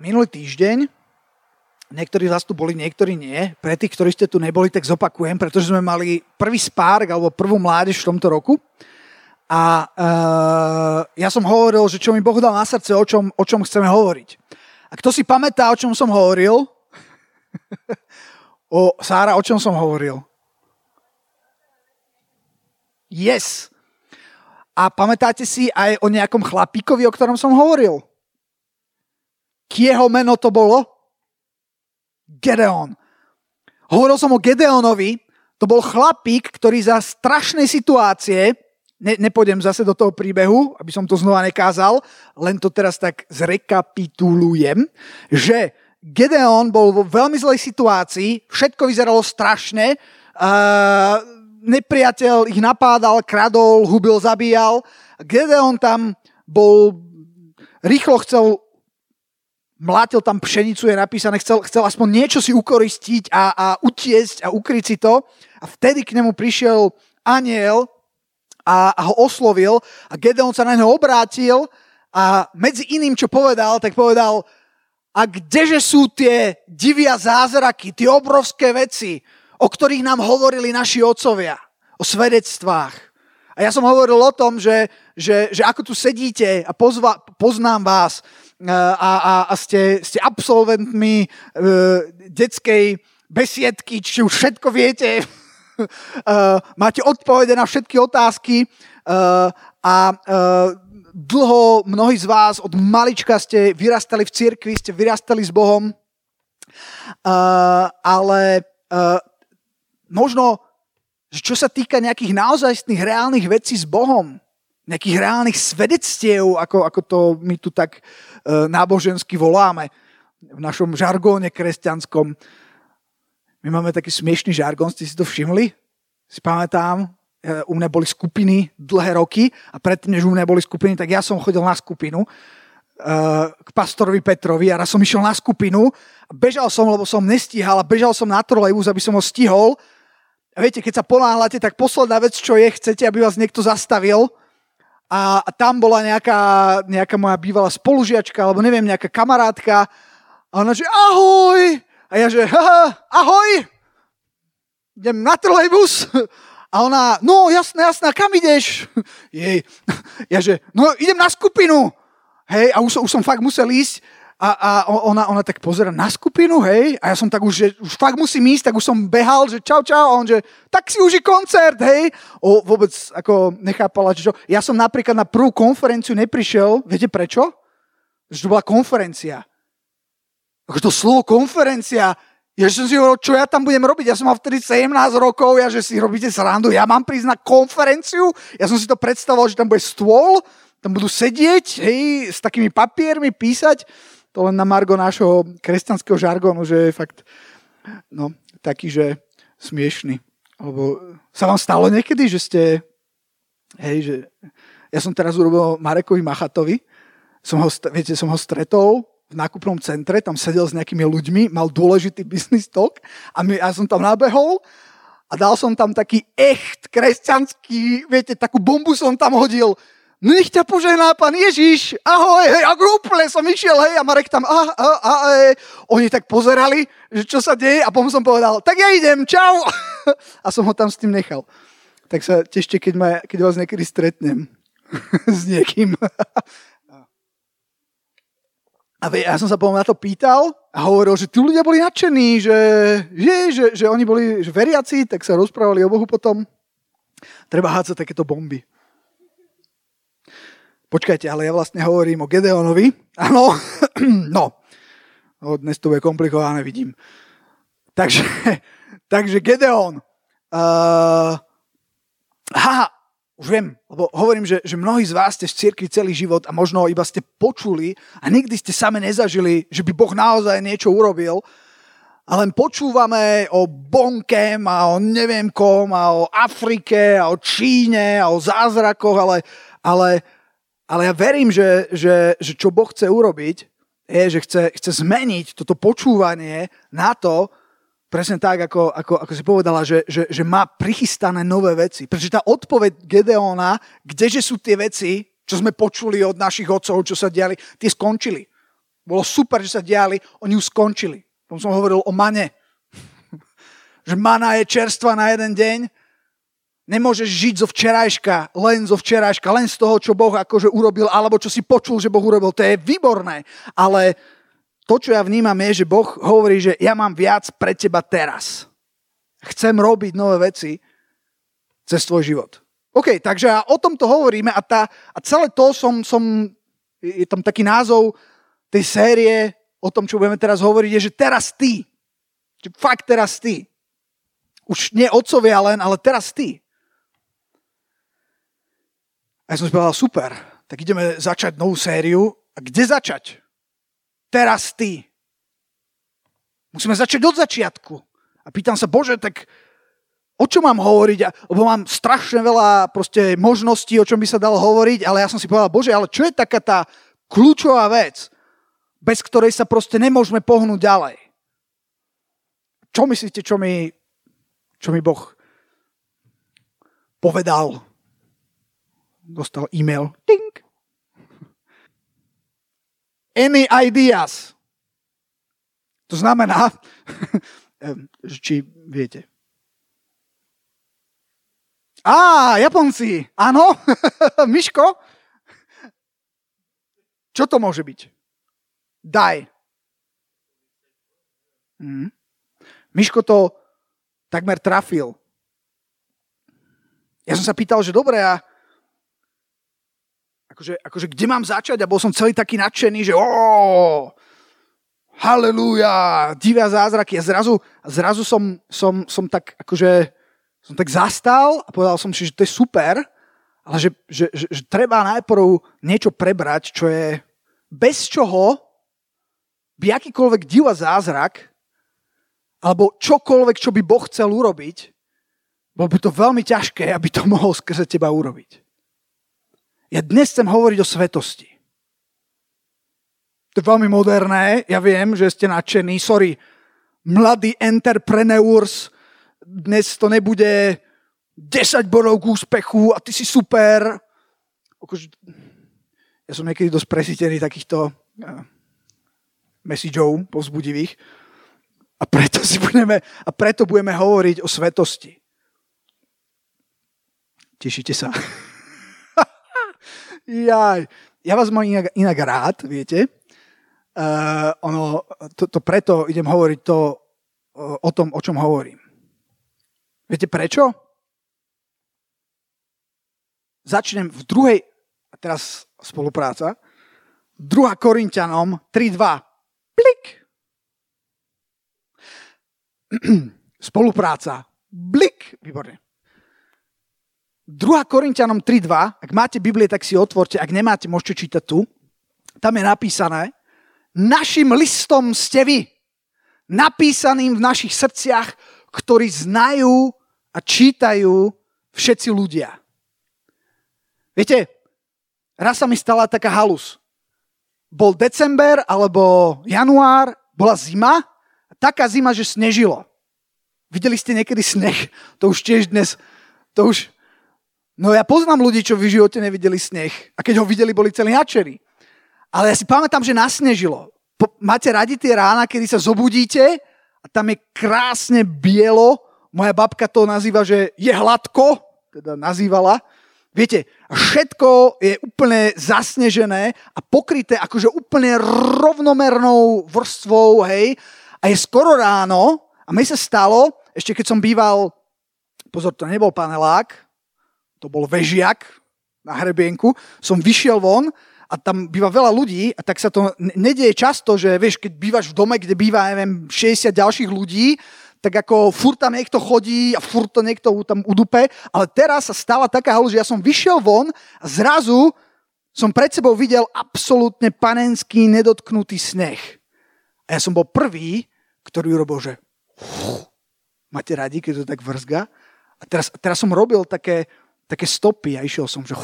minulý týždeň, niektorí z vás tu boli, niektorí nie, pre tých, ktorí ste tu neboli, tak zopakujem, pretože sme mali prvý spárk alebo prvú mládež v tomto roku. A uh, ja som hovoril, že čo mi Boh dal na srdce, o čom, o čom chceme hovoriť. A kto si pamätá, o čom som hovoril? o, Sára, o čom som hovoril? Yes. A pamätáte si aj o nejakom chlapíkovi, o ktorom som hovoril? Kieho meno to bolo? Gedeon. Hovoril som o Gedeonovi, to bol chlapík, ktorý za strašnej situácie, ne, nepôjdem zase do toho príbehu, aby som to znova nekázal, len to teraz tak zrekapitulujem, že Gedeon bol vo veľmi zlej situácii, všetko vyzeralo strašne, uh, nepriateľ ich napádal, kradol, hubil, zabíjal. Gedeon tam bol, rýchlo chcel, mlátil tam pšenicu, je napísané, chcel, chcel aspoň niečo si ukoristiť a, a utiesť a ukryť si to. A vtedy k nemu prišiel aniel a, a ho oslovil a Gedeon sa na neho obrátil a medzi iným, čo povedal, tak povedal, a kdeže sú tie divia zázraky, tie obrovské veci, o ktorých nám hovorili naši otcovia, o svedectvách. A ja som hovoril o tom, že, že, že ako tu sedíte a pozva, poznám vás a, a, a ste, ste absolventmi uh, detskej besiedky, či už všetko viete, uh, máte odpovede na všetky otázky. Uh, a uh, dlho mnohí z vás od malička ste vyrastali v cirkvi, ste vyrastali s Bohom, uh, ale uh, možno, čo sa týka nejakých naozajstných reálnych vecí s Bohom, nejakých reálnych svedectiev, ako, ako to my tu tak e, nábožensky voláme v našom žargóne kresťanskom. My máme taký smiešný žargón, ste si to všimli? Si pamätám, e, u mňa boli skupiny dlhé roky a predtým, než u mňa boli skupiny, tak ja som chodil na skupinu e, k pastorovi Petrovi a raz som išiel na skupinu a bežal som, lebo som nestíhal a bežal som na trolejbus, aby som ho stihol a viete, keď sa ponáhľate, tak posledná vec, čo je, chcete, aby vás niekto zastavil a tam bola nejaká, nejaká moja bývalá spolužiačka, alebo neviem, nejaká kamarátka a ona, že ahoj! A ja, že ahoj! Idem na trolejbus. A ona, no jasné, jasné, kam ideš? Jej. Ja, že, no idem na skupinu. Hej, a už, už som fakt musel ísť a, a ona, ona tak pozera na skupinu, hej, a ja som tak už, že už fakt musím ísť, tak už som behal, že čau, čau, a on, že tak si uži koncert, hej. O, vôbec ako nechápala, čo. Ja som napríklad na prvú konferenciu neprišiel, viete prečo? Že to bola konferencia. Ako to slovo konferencia, ja som si hovoril, čo ja tam budem robiť? Ja som mal vtedy 17 rokov, ja že si robíte srandu, ja mám prísť na konferenciu, ja som si to predstavoval, že tam bude stôl, tam budú sedieť, hej, s takými papiermi písať to len na margo nášho kresťanského žargonu, že je fakt no, taký, že smiešný. Lebo sa vám stalo niekedy, že ste, hej, že ja som teraz urobil Marekovi Machatovi, som ho, viete, som ho stretol v nákupnom centre, tam sedel s nejakými ľuďmi, mal dôležitý business talk a my, ja som tam nabehol a dal som tam taký echt kresťanský, viete, takú bombu som tam hodil, nech ťa požehná pán Ježiš, ahoj, hej, a úplne som išiel, hej, a Marek tam, a, a, a, hej. Oni tak pozerali, že čo sa deje a potom som povedal, tak ja idem, čau. A som ho tam s tým nechal. Tak sa tešte, keď, ma, keď vás niekedy stretnem s niekým. A ja som sa potom na to pýtal a hovoril, že tí ľudia boli nadšení, že, že, že, že oni boli veriaci, tak sa rozprávali o Bohu potom. Treba hádzať takéto bomby. Počkajte, ale ja vlastne hovorím o Gedeonovi. Áno, no. no. Dnes to bude komplikované, vidím. Takže, takže Gedeon. Uh, ha, už viem, lebo hovorím, že, že mnohí z vás ste v cirkvi celý život a možno iba ste počuli a nikdy ste same nezažili, že by Boh naozaj niečo urobil a len počúvame o Bonkem a o neviem kom a o Afrike a o Číne a o zázrakoch, ale, ale ale ja verím, že, že, že čo Boh chce urobiť, je, že chce, chce zmeniť toto počúvanie na to, presne tak, ako, ako, ako si povedala, že, že, že má prichystané nové veci. Pretože tá odpoveď Gedeona, kdeže sú tie veci, čo sme počuli od našich otcov, čo sa diali, tie skončili. Bolo super, že sa diali, oni už skončili. Potom som hovoril o mane. že mana je čerstva na jeden deň. Nemôžeš žiť zo včerajška, len zo včerajška, len z toho, čo Boh akože urobil, alebo čo si počul, že Boh urobil. To je výborné. Ale to, čo ja vnímam, je, že Boh hovorí, že ja mám viac pre teba teraz. Chcem robiť nové veci cez tvoj život. OK, takže o tomto hovoríme a, tá, a celé to som, som, je tam taký názov tej série o tom, čo budeme teraz hovoriť, je, že teraz ty. Fakt teraz ty. Už nie otcovia len, ale teraz ty. A ja som si povedal, super, tak ideme začať novú sériu. A kde začať? Teraz ty. Musíme začať od začiatku. A pýtam sa, Bože, tak o čom mám hovoriť? Lebo mám strašne veľa proste možností, o čom by sa dalo hovoriť, ale ja som si povedal, Bože, ale čo je taká tá kľúčová vec, bez ktorej sa proste nemôžeme pohnúť ďalej? Čo myslíte, čo mi, čo mi Boh povedal? Dostal e-mail. Tink. Any ideas? To znamená, či viete. Á, Japonci, áno, Miško? Čo to môže byť? Daj. Mm. Miško to takmer trafil. Ja som sa pýtal, že dobre, a akože, akože kde mám začať? A bol som celý taký nadšený, že ó, halleluja, divia zázraky. A zrazu, zrazu som, som, som tak akože, som tak zastal a povedal som si, že to je super, ale že, že, že, že treba najprv niečo prebrať, čo je bez čoho by akýkoľvek div a zázrak alebo čokoľvek, čo by Boh chcel urobiť, bolo by to veľmi ťažké, aby to mohol skrze teba urobiť. Ja dnes chcem hovoriť o svetosti. To je veľmi moderné, ja viem, že ste nadšení. Sorry, mladí entrepreneurs, dnes to nebude 10 bodov k úspechu a ty si super. Ja som niekedy dosť presítený takýchto eh, messageov povzbudivých a preto, si budeme, a preto budeme hovoriť o svetosti. Tešíte sa? Jaj. Ja vás mám inak, inak rád, viete. Uh, ono, to, to preto idem hovoriť to, uh, o tom, o čom hovorím. Viete prečo? Začnem v druhej, teraz spolupráca, 2 Korintianom 3.2. Blik. Spolupráca. Blik. Výborne. 2 Korintianom 3.2, ak máte Biblie, tak si otvorte, ak nemáte, môžete čítať tu. Tam je napísané, našim listom ste vy, napísaným v našich srdciach, ktorí znajú a čítajú všetci ľudia. Viete, raz sa mi stala taká halus. Bol december alebo január, bola zima, taká zima, že snežilo. Videli ste niekedy sneh? To už tiež dnes, to už, No ja poznám ľudí, čo v živote nevideli sneh a keď ho videli, boli celí nadšení. Ale ja si pamätám, že nasnežilo. Po, máte radi tie rána, kedy sa zobudíte a tam je krásne bielo. Moja babka to nazýva, že je hladko, teda nazývala. Viete, všetko je úplne zasnežené a pokryté akože úplne rovnomernou vrstvou, hej. A je skoro ráno a mi sa stalo, ešte keď som býval, pozor, to nebol panelák, to bol vežiak na hrebienku, som vyšiel von a tam býva veľa ľudí a tak sa to nedieje často, že vieš, keď bývaš v dome, kde býva, neviem, 60 ďalších ľudí, tak ako furt tam niekto chodí a furt to niekto tam udupe, ale teraz sa stala taká halu, že ja som vyšiel von a zrazu som pred sebou videl absolútne panenský nedotknutý sneh. A ja som bol prvý, ktorý urobil, že máte radi, keď to tak vrzga? A teraz, teraz som robil také, také stopy a išiel som, že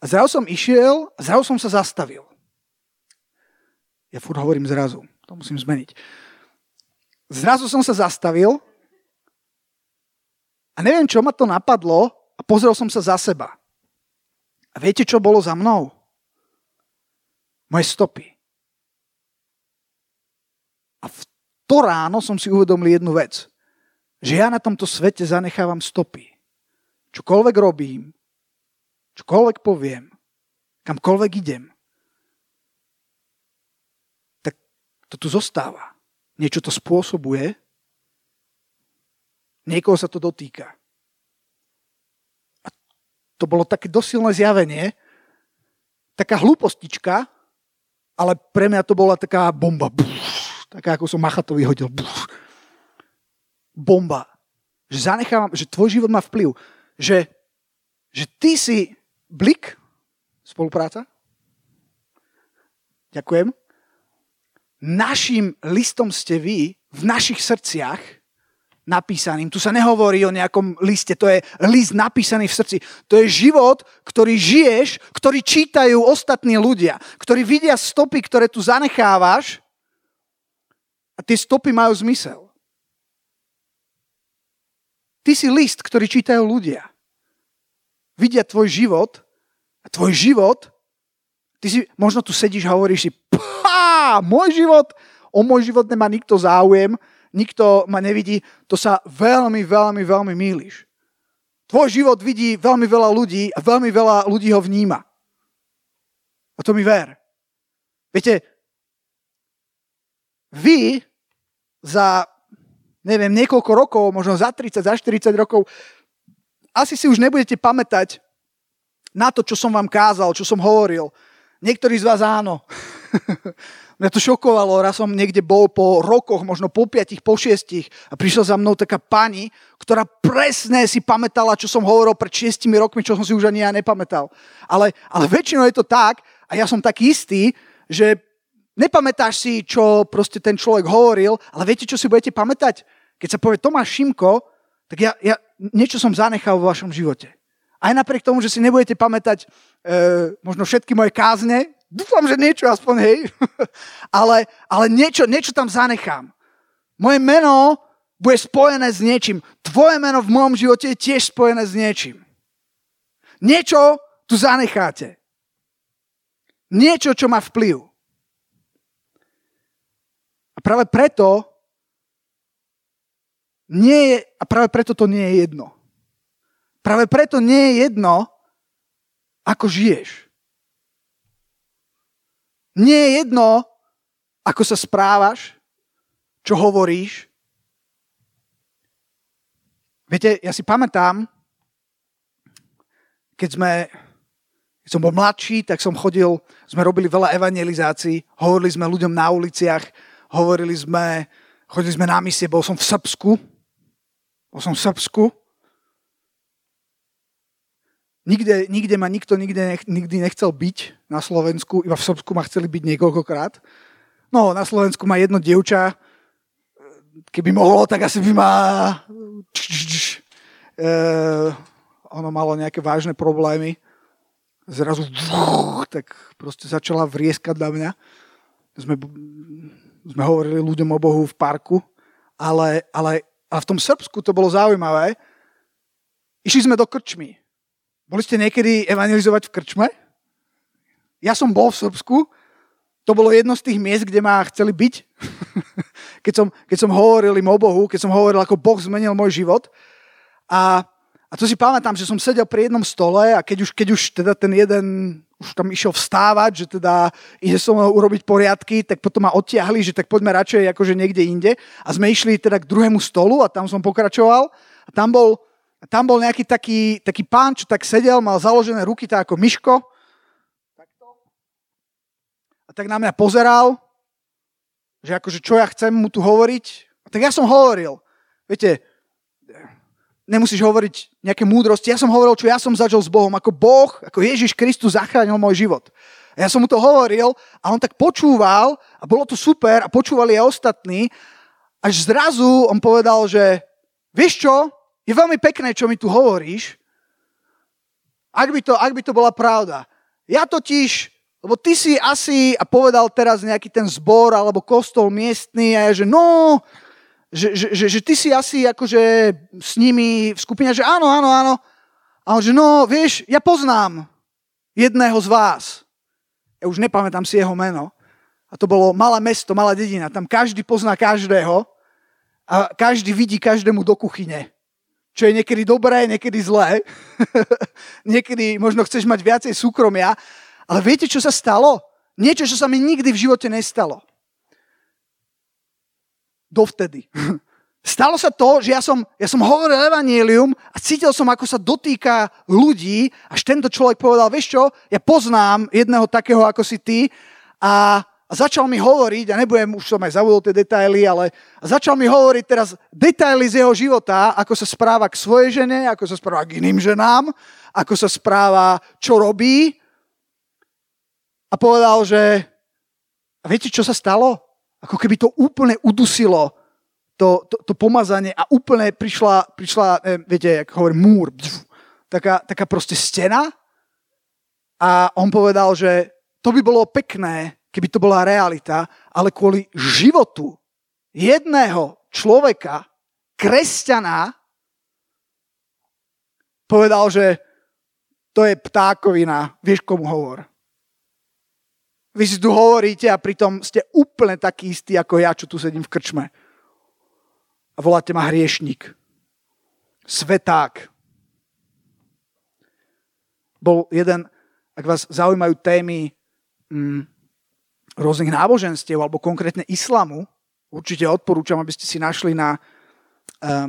a zrazu som išiel a zrazu som sa zastavil. Ja furt hovorím zrazu, to musím zmeniť. Zrazu som sa zastavil a neviem, čo ma to napadlo a pozrel som sa za seba. A viete, čo bolo za mnou? Moje stopy. A v to ráno som si uvedomil jednu vec. Že ja na tomto svete zanechávam stopy. Čokoľvek robím, čokoľvek poviem, kamkoľvek idem, tak to tu zostáva. Niečo to spôsobuje, niekoho sa to dotýka. A to bolo také dosilné zjavenie, taká hlúpostička, ale pre mňa to bola taká bomba. Taká, ako som Machatovi hodil. Bomba. Že zanechávam, že tvoj život má vplyv. Že, že ty si blik, spolupráca. Ďakujem. Našim listom ste vy v našich srdciach napísaným. Tu sa nehovorí o nejakom liste, to je list napísaný v srdci. To je život, ktorý žiješ, ktorý čítajú ostatní ľudia, ktorí vidia stopy, ktoré tu zanechávaš a tie stopy majú zmysel. Ty si list, ktorý čítajú ľudia. Vidia tvoj život a tvoj život, ty si, možno tu sedíš a hovoríš si, pá, môj život, o môj život nemá nikto záujem, nikto ma nevidí, to sa veľmi, veľmi, veľmi mýliš. Tvoj život vidí veľmi veľa ľudí a veľmi veľa ľudí ho vníma. A to mi ver. Viete, vy za, neviem, niekoľko rokov, možno za 30, za 40 rokov, asi si už nebudete pamätať na to, čo som vám kázal, čo som hovoril. Niektorí z vás áno. Mňa to šokovalo, raz som niekde bol po rokoch, možno po piatich, po šiestich a prišla za mnou taká pani, ktorá presne si pamätala, čo som hovoril pred šiestimi rokmi, čo som si už ani ja nepamätal. Ale, ale väčšinou je to tak, a ja som tak istý, že nepamätáš si, čo proste ten človek hovoril, ale viete, čo si budete pamätať? Keď sa povie Tomáš Šimko, tak ja, ja niečo som zanechal vo vašom živote. Aj napriek tomu, že si nebudete pamätať e, možno všetky moje kázne, Dúfam, že niečo aspoň, hej. ale, ale niečo, niečo tam zanechám. Moje meno bude spojené s niečím. Tvoje meno v mojom živote je tiež spojené s niečím. Niečo tu zanecháte. Niečo, čo má vplyv. A práve preto nie je, a práve preto to nie je jedno. Práve preto nie je jedno, ako žiješ. Nie je jedno, ako sa správaš, čo hovoríš. Viete, ja si pamätám, keď sme keď som bol mladší, tak som chodil, sme robili veľa evangelizácií, hovorili sme ľuďom na uliciach, hovorili sme, chodili sme na misie, bol som v Srbsku, bol som v Srbsku Nikde, nikde ma nikto nikde nikdy nechcel byť na Slovensku, iba v Srbsku ma chceli byť niekoľkokrát. No, na Slovensku má jedno dievča, keby mohlo, tak asi by ma... E, ono malo nejaké vážne problémy. Zrazu tak proste začala vrieskať na mňa. Sme, sme hovorili ľuďom o Bohu v parku, ale, ale a v tom Srbsku to bolo zaujímavé. Išli sme do krčmy boli ste niekedy evangelizovať v krčme? Ja som bol v Srbsku, to bolo jedno z tých miest, kde ma chceli byť. keď, som, keď som hovoril im o Bohu, keď som hovoril, ako Boh zmenil môj život. A, a to si pamätám, že som sedel pri jednom stole a keď už, keď už teda ten jeden už tam išiel vstávať, že teda ide so urobiť poriadky, tak potom ma odtiahli, že tak poďme radšej akože niekde inde. A sme išli teda k druhému stolu a tam som pokračoval. A tam bol tam bol nejaký taký, taký pán, čo tak sedel, mal založené ruky tak ako myško. A tak na mňa pozeral, že akože čo ja chcem mu tu hovoriť. A tak ja som hovoril. Viete, nemusíš hovoriť nejaké múdrosti. Ja som hovoril, čo ja som zažil s Bohom. Ako Boh, ako Ježiš Kristus zachránil môj život. A ja som mu to hovoril a on tak počúval a bolo to super a počúvali aj ostatní. Až zrazu on povedal, že vieš čo, je veľmi pekné, čo mi tu hovoríš, ak by to, ak by to bola pravda. Ja totiž, lebo ty si asi, a povedal teraz nejaký ten zbor alebo kostol miestný, a ja, že no, že, že, že, že ty si asi akože s nimi v skupine, že áno, áno, áno. A on, že no, vieš, ja poznám jedného z vás. ja už nepamätám si jeho meno, a to bolo malé mesto, malá dedina, tam každý pozná každého a každý vidí každému do kuchyne. Čo je niekedy dobré, niekedy zlé. niekedy možno chceš mať viacej súkromia. Ale viete, čo sa stalo? Niečo, čo sa mi nikdy v živote nestalo. Dovtedy. Stalo sa to, že ja som, ja som hovoril evanielium a cítil som, ako sa dotýka ľudí, až tento človek povedal, vieš čo, ja poznám jedného takého, ako si ty a, a začal mi hovoriť, a nebudem, už som aj zavodol tie detaily, ale začal mi hovoriť teraz detaily z jeho života, ako sa správa k svojej žene, ako sa správa k iným ženám, ako sa správa, čo robí. A povedal, že a viete, čo sa stalo? Ako keby to úplne udusilo to, to, to pomazanie a úplne prišla, prišla eh, viete, ako hovorím, múr, pf, taká, taká proste stena. A on povedal, že to by bolo pekné, keby to bola realita, ale kvôli životu jedného človeka, kresťana, povedal, že to je ptákovina, vieš komu hovor. Vy si tu hovoríte a pritom ste úplne taký istý ako ja, čo tu sedím v krčme a voláte ma hriešnik. Sveták. Bol jeden, ak vás zaujímajú témy mm, rôznych náboženstiev alebo konkrétne islamu, určite odporúčam, aby ste si našli na, uh,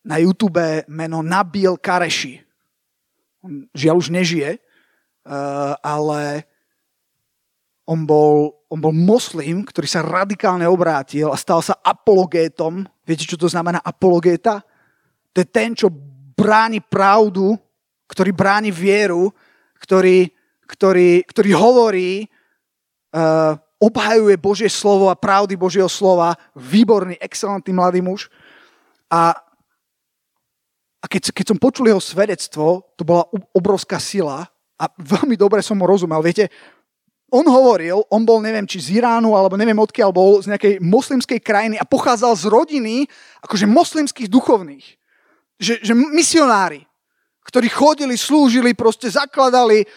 na YouTube meno Nabil Kareši. On žiaľ už nežije, uh, ale on bol, on bol moslim, ktorý sa radikálne obrátil a stal sa apologétom. Viete, čo to znamená apologéta? To je ten, čo bráni pravdu, ktorý bráni vieru, ktorý, ktorý, ktorý hovorí, uh, obhajuje Božie slovo a pravdy Božieho slova. Výborný, excelentný mladý muž. A, a keď, keď som počul jeho svedectvo, to bola obrovská sila a veľmi dobre som mu rozumel. Viete, on hovoril, on bol neviem či z Iránu, alebo neviem odkiaľ bol, z nejakej moslimskej krajiny a pochádzal z rodiny akože moslimských duchovných. Že, že misionári, ktorí chodili, slúžili, proste zakladali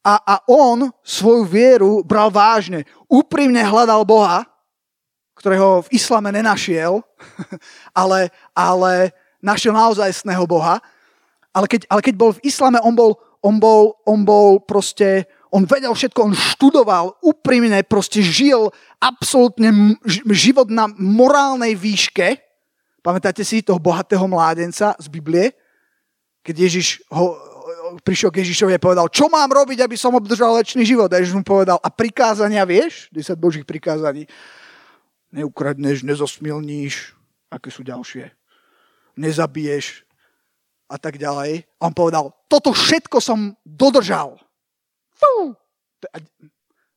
a, a on svoju vieru bral vážne. Úprimne hľadal Boha, ktorého v islame nenašiel, ale, ale našiel naozajstného Boha. Ale keď, ale keď bol v islame, on bol, on bol, on bol proste on vedel všetko, on študoval, úprimne proste žil absolútne život na morálnej výške. Pamätáte si toho bohatého mládenca z Biblie? Keď Ježiš ho, prišiel k Ježišovi a povedal, čo mám robiť, aby som obdržal väčší život? A Ježiš mu povedal, a prikázania vieš? 10 božích prikázaní. Neukradneš, nezosmilníš, aké sú ďalšie. Nezabiješ a tak ďalej. A on povedal, toto všetko som dodržal. Fú.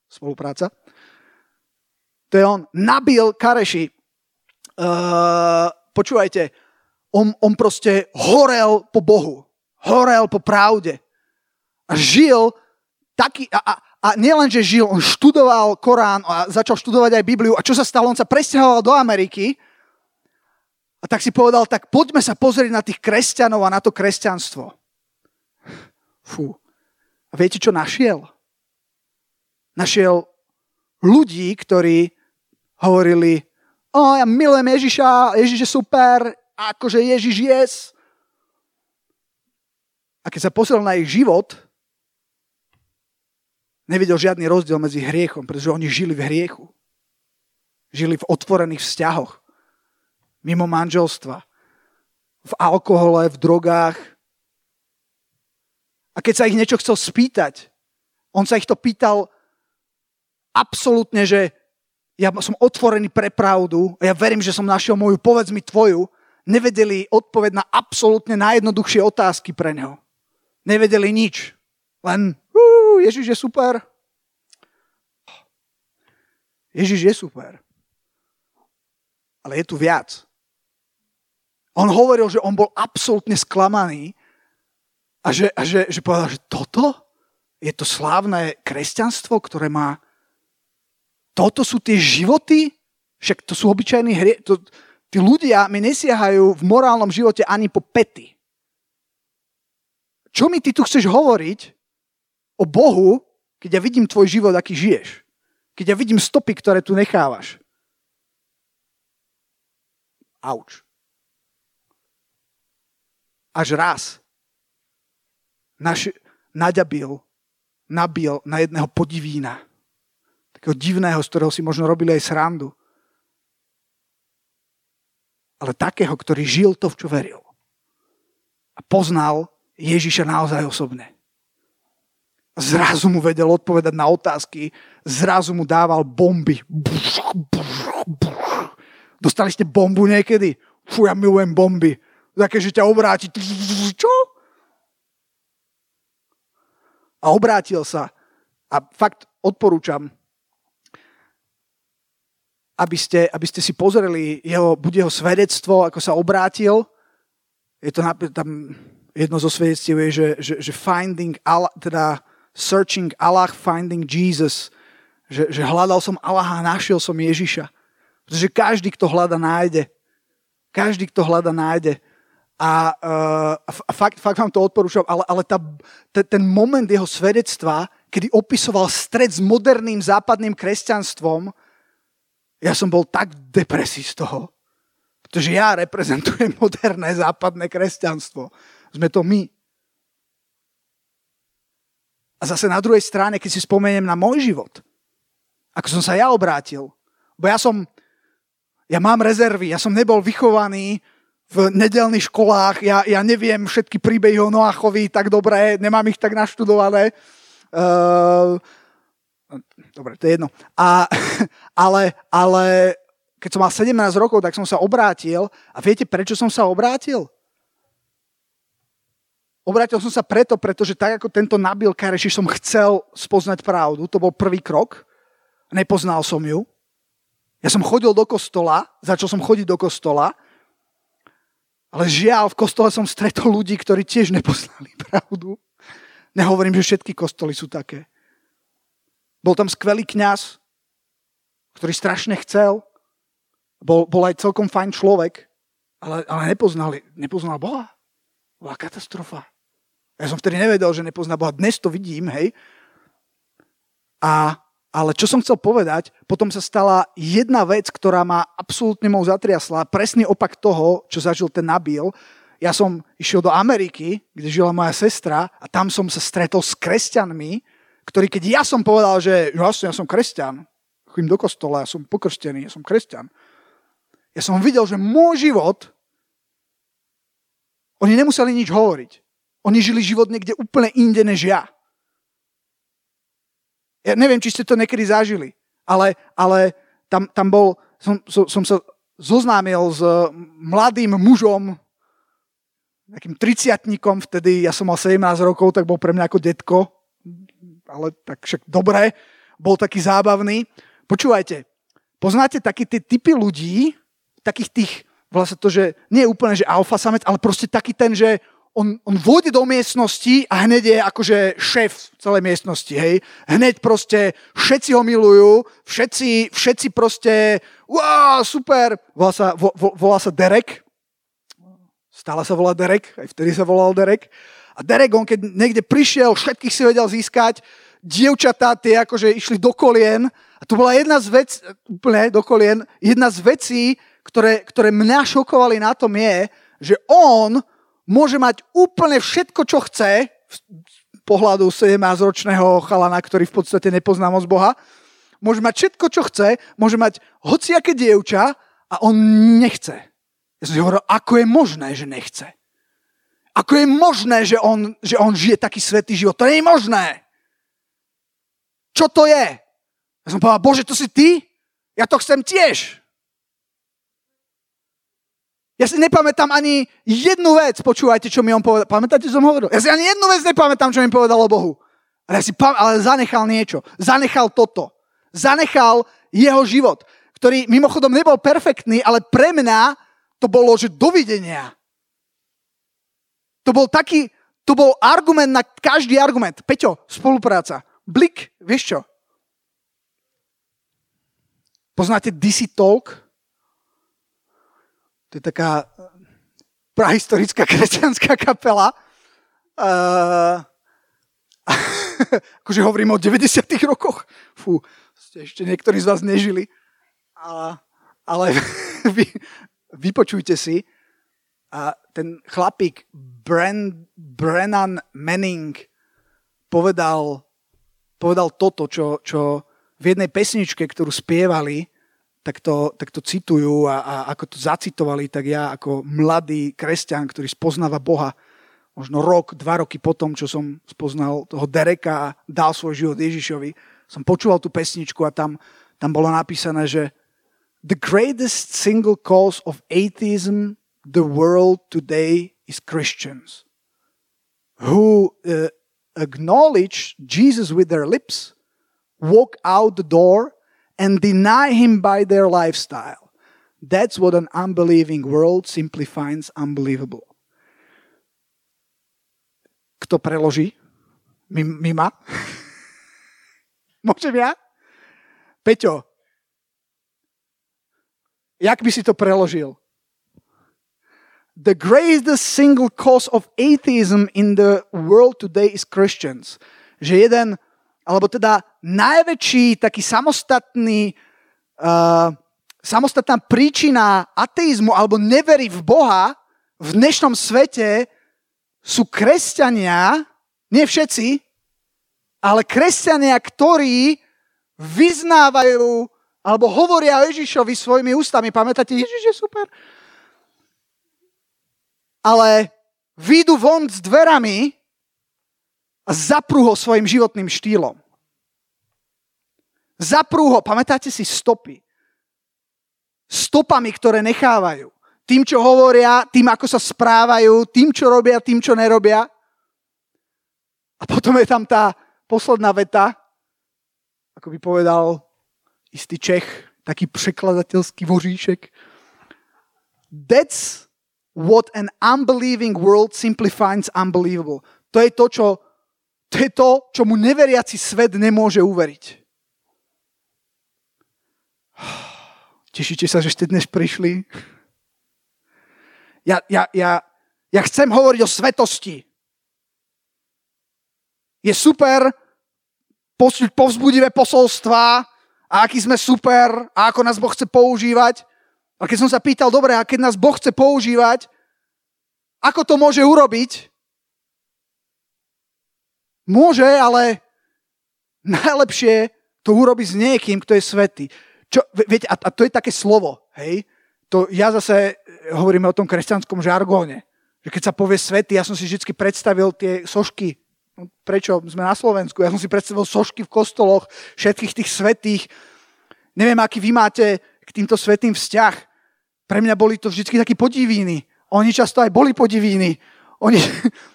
Spolupráca. To je on. Nabil Kareši. Uh, počúvajte, on, on proste horel po Bohu. Horel po pravde. A žil taký... A, a, a nielen, že žil, on študoval Korán a začal študovať aj Bibliu. A čo sa stalo? On sa presťahoval do Ameriky a tak si povedal, tak poďme sa pozrieť na tých kresťanov a na to kresťanstvo. Fú. A viete, čo našiel? Našiel ľudí, ktorí hovorili, o, ja milujem Ježiša, Ježiš je super, akože Ježiš jes. A keď sa posiel na ich život, nevidel žiadny rozdiel medzi hriechom, pretože oni žili v hriechu. Žili v otvorených vzťahoch, mimo manželstva, v alkohole, v drogách, a keď sa ich niečo chcel spýtať, on sa ich to pýtal absolútne, že ja som otvorený pre pravdu a ja verím, že som našiel moju, povedz mi tvoju. Nevedeli odpoveď na absolútne najjednoduchšie otázky pre neho. Nevedeli nič. Len, uh, Ježiš je super. Ježiš je super. Ale je tu viac. On hovoril, že on bol absolútne sklamaný, a že, a že, že povedal, že toto je to slávne kresťanstvo, ktoré má... Toto sú tie životy? Však to sú obyčajní hrie... To, tí ľudia mi nesiahajú v morálnom živote ani po pety. Čo mi ty tu chceš hovoriť o Bohu, Keď ja vidím tvoj život, aký žiješ. Keď ja vidím stopy, ktoré tu nechávaš. Auč. Až raz naš, naďabil, nabil na jedného podivína. Takého divného, z ktorého si možno robili aj srandu. Ale takého, ktorý žil to, v čo veril. A poznal Ježiša naozaj osobne. Zrazu mu vedel odpovedať na otázky, zrazu mu dával bomby. Dostali ste bombu niekedy? Fú, ja milujem bomby. Také, že ťa obráti. Čo? A obrátil sa. A fakt odporúčam, aby ste, aby ste si pozreli jeho, buď jeho svedectvo, ako sa obrátil. Je to tam jedno zo svedectiev je, že, že, že finding Allah, teda searching Allah, finding Jesus. Že, že hľadal som Allaha a našiel som Ježiša. Pretože každý, kto hľada, nájde. Každý, kto hľada, nájde. A, uh, a fakt, fakt vám to odporúčam, ale, ale tá, t- ten moment jeho svedectva, kedy opisoval stred s moderným západným kresťanstvom, ja som bol tak depresí z toho, pretože ja reprezentujem moderné západné kresťanstvo. Sme to my. A zase na druhej strane, keď si spomeniem na môj život, ako som sa ja obrátil, bo ja som, ja mám rezervy, ja som nebol vychovaný v nedelných školách, ja, ja neviem všetky príbehy o Noachovi tak dobre, nemám ich tak naštudované. Uh, dobre, to je jedno. A, ale, ale keď som mal 17 rokov, tak som sa obrátil. A viete, prečo som sa obrátil? Obrátil som sa preto, pretože tak ako tento Nabil Kareši som chcel spoznať pravdu. To bol prvý krok. Nepoznal som ju. Ja som chodil do kostola, začal som chodiť do kostola ale žiaľ, v kostole som stretol ľudí, ktorí tiež nepoznali pravdu. Nehovorím, že všetky kostoly sú také. Bol tam skvelý kňaz, ktorý strašne chcel. Bol, bol aj celkom fajn človek, ale, ale nepoznal, nepoznal Boha. Bola katastrofa. Ja som vtedy nevedel, že nepozná Boha. Dnes to vidím, hej. A ale čo som chcel povedať, potom sa stala jedna vec, ktorá ma absolútne mou zatriasla. Presný opak toho, čo zažil ten Nabil. Ja som išiel do Ameriky, kde žila moja sestra a tam som sa stretol s kresťanmi, ktorí keď ja som povedal, že jasne, ja som kresťan, chodím do kostola, ja som pokrstený, ja som kresťan. Ja som videl, že môj život, oni nemuseli nič hovoriť. Oni žili život niekde úplne inde než ja. Ja neviem, či ste to niekedy zažili, ale, ale tam, tam bol, som, som, som sa zoznámil s mladým mužom, takým triciatníkom, vtedy ja som mal 17 rokov, tak bol pre mňa ako detko, ale tak však dobre, bol taký zábavný. Počúvajte, poznáte takí tie typy ľudí, takých tých, vlastne to, že nie je úplne, že alfa samec, ale proste taký ten, že on, on vôjde do miestnosti a hneď je akože šéf celej miestnosti, hej. Hneď proste všetci ho milujú, všetci, všetci proste, wow, super. Volá sa, vo, vo, volá sa Derek. Stále sa volá Derek, aj vtedy sa volal Derek. A Derek, on keď niekde prišiel, všetkých si vedel získať, dievčatá tie akože išli do kolien. A to bola jedna z vecí, úplne do kolien, jedna z vecí, ktoré, ktoré mňa šokovali na tom je, že on môže mať úplne všetko, čo chce, z pohľadu 17-ročného chalana, ktorý v podstate nepozná moc Boha, môže mať všetko, čo chce, môže mať hociaké dievča a on nechce. Ja som si hovoril, ako je možné, že nechce? Ako je možné, že on, že on žije taký svetý život? To nie je možné. Čo to je? Ja som povedal, Bože, to si ty? Ja to chcem tiež. Ja si nepamätám ani jednu vec, počúvajte, čo mi on povedal. Pamätáte, čo som hovoril? Ja si ani jednu vec nepamätám, čo mi povedal o Bohu. Ale, ja si pam- ale zanechal niečo. Zanechal toto. Zanechal jeho život, ktorý mimochodom nebol perfektný, ale pre mňa to bolo, že dovidenia. To bol taký, to bol argument na každý argument. Peťo, spolupráca. Blik, vieš čo? Poznáte DC Talk? To je taká prahistorická kresťanská kapela. Uh, akože hovorím o 90 rokoch. Fú, ste ešte niektorí z vás nežili. A, ale vy, vypočujte si. A ten chlapík Bren, Brennan Manning povedal, povedal toto, čo, čo v jednej pesničke, ktorú spievali, tak to, tak to citujú a, a ako to zacitovali, tak ja ako mladý kresťan, ktorý spoznáva Boha, možno rok, dva roky potom, čo som spoznal toho Dereka a dal svoj život Ježišovi, som počúval tú pesničku a tam, tam bolo napísané, že the greatest single cause of atheism the world today is Christians who uh, acknowledge Jesus with their lips, walk out the door and deny him by their lifestyle. That's what an unbelieving world simply finds unbelievable. Kto preloží? Mima? Môžem ja? Peťo, jak by si to preložil? The greatest single cause of atheism in the world today is Christians. Že jeden alebo teda najväčší taký samostatný, uh, samostatná príčina ateizmu alebo neverí v Boha v dnešnom svete sú kresťania, nie všetci, ale kresťania, ktorí vyznávajú alebo hovoria o Ježišovi svojimi ústami. Pamätáte, Ježiš je super. Ale výjdu von s dverami a zaprú ho svojim životným štýlom. Zaprú ho, pamätáte si stopy. Stopami, ktoré nechávajú. Tým, čo hovoria, tým, ako sa správajú, tým, čo robia, tým, čo nerobia. A potom je tam tá posledná veta, ako by povedal istý Čech, taký překladateľský voříšek. That's what an unbelieving world simply finds unbelievable. To je to, čo to je to, čo mu neveriaci svet nemôže uveriť. Tešíte sa, že ste dnes prišli? Ja, ja, ja, ja chcem hovoriť o svetosti. Je super povzbudivé posolstva a aký sme super a ako nás Boh chce používať. A keď som sa pýtal, dobre, a keď nás Boh chce používať, ako to môže urobiť? Môže, ale najlepšie to urobiť s niekým, kto je svetý. Čo, viete, a, a to je také slovo, hej? To ja zase hovoríme o tom kresťanskom žargóne. Že keď sa povie svety, ja som si vždy predstavil tie sošky. No, prečo sme na Slovensku? Ja som si predstavil sošky v kostoloch, všetkých tých svetých. Neviem, aký vy máte k týmto svetým vzťah. Pre mňa boli to vždy takí podivíny. Oni často aj boli podivíny. Oni,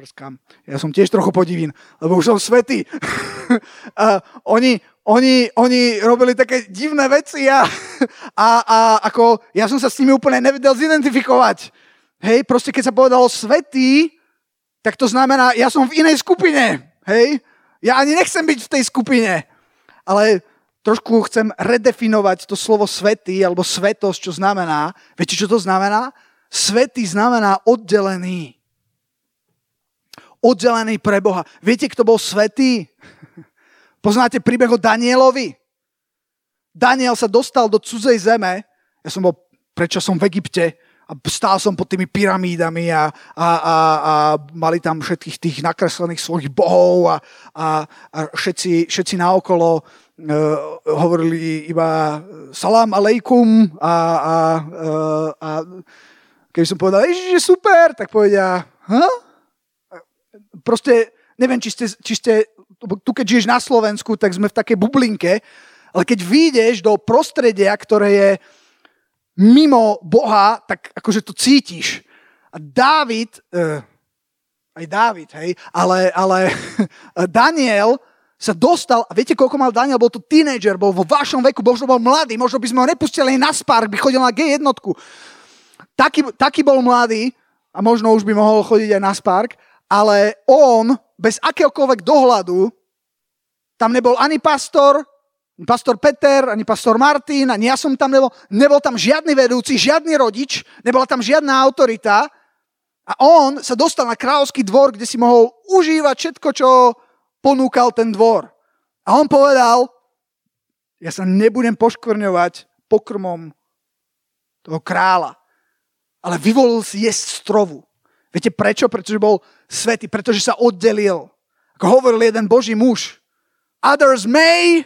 prskám. Ja som tiež trochu podivín, lebo už som svetý. a oni, oni, oni robili také divné veci a, a, a ako ja som sa s nimi úplne nevedel zidentifikovať. Hej, proste keď sa povedalo svetý, tak to znamená, ja som v inej skupine. Hej, ja ani nechcem byť v tej skupine. Ale trošku chcem redefinovať to slovo svetý alebo svetosť, čo znamená. Viete, čo to znamená? Svetý znamená oddelený oddelený pre Boha. Viete, kto bol svetý? Poznáte príbeh o Danielovi? Daniel sa dostal do cudzej zeme. Ja som bol som v Egypte a stál som pod tými pyramídami a, a, a, a mali tam všetkých tých nakreslených svojich bohov a, a, a všetci, všetci naokolo uh, hovorili iba salam aleikum a, a, uh, a keby som povedal, že super, tak povedia, huh? Proste, neviem, či ste, či ste, tu keď žiješ na Slovensku, tak sme v takej bublinke, ale keď vyjdeš do prostredia, ktoré je mimo Boha, tak akože to cítiš. A Dávid, uh, aj Dávid, hej, ale, ale Daniel sa dostal, a viete, koľko mal Daniel, bol to tínedžer, bol vo vašom veku, možno bol mladý, možno by sme ho nepustili na Spark, by chodil na G1. Taký, taký bol mladý, a možno už by mohol chodiť aj na Spark, ale on bez akéhokoľvek dohľadu, tam nebol ani pastor, ani pastor Peter, ani pastor Martin, ani ja som tam nebol, nebol tam žiadny vedúci, žiadny rodič, nebola tam žiadna autorita a on sa dostal na kráľovský dvor, kde si mohol užívať všetko, čo ponúkal ten dvor. A on povedal, ja sa nebudem poškvrňovať pokrmom toho kráľa, ale vyvolil si jesť strovu. Viete prečo? Pretože bol svetý, pretože sa oddelil. Ako hovoril jeden boží muž, others may,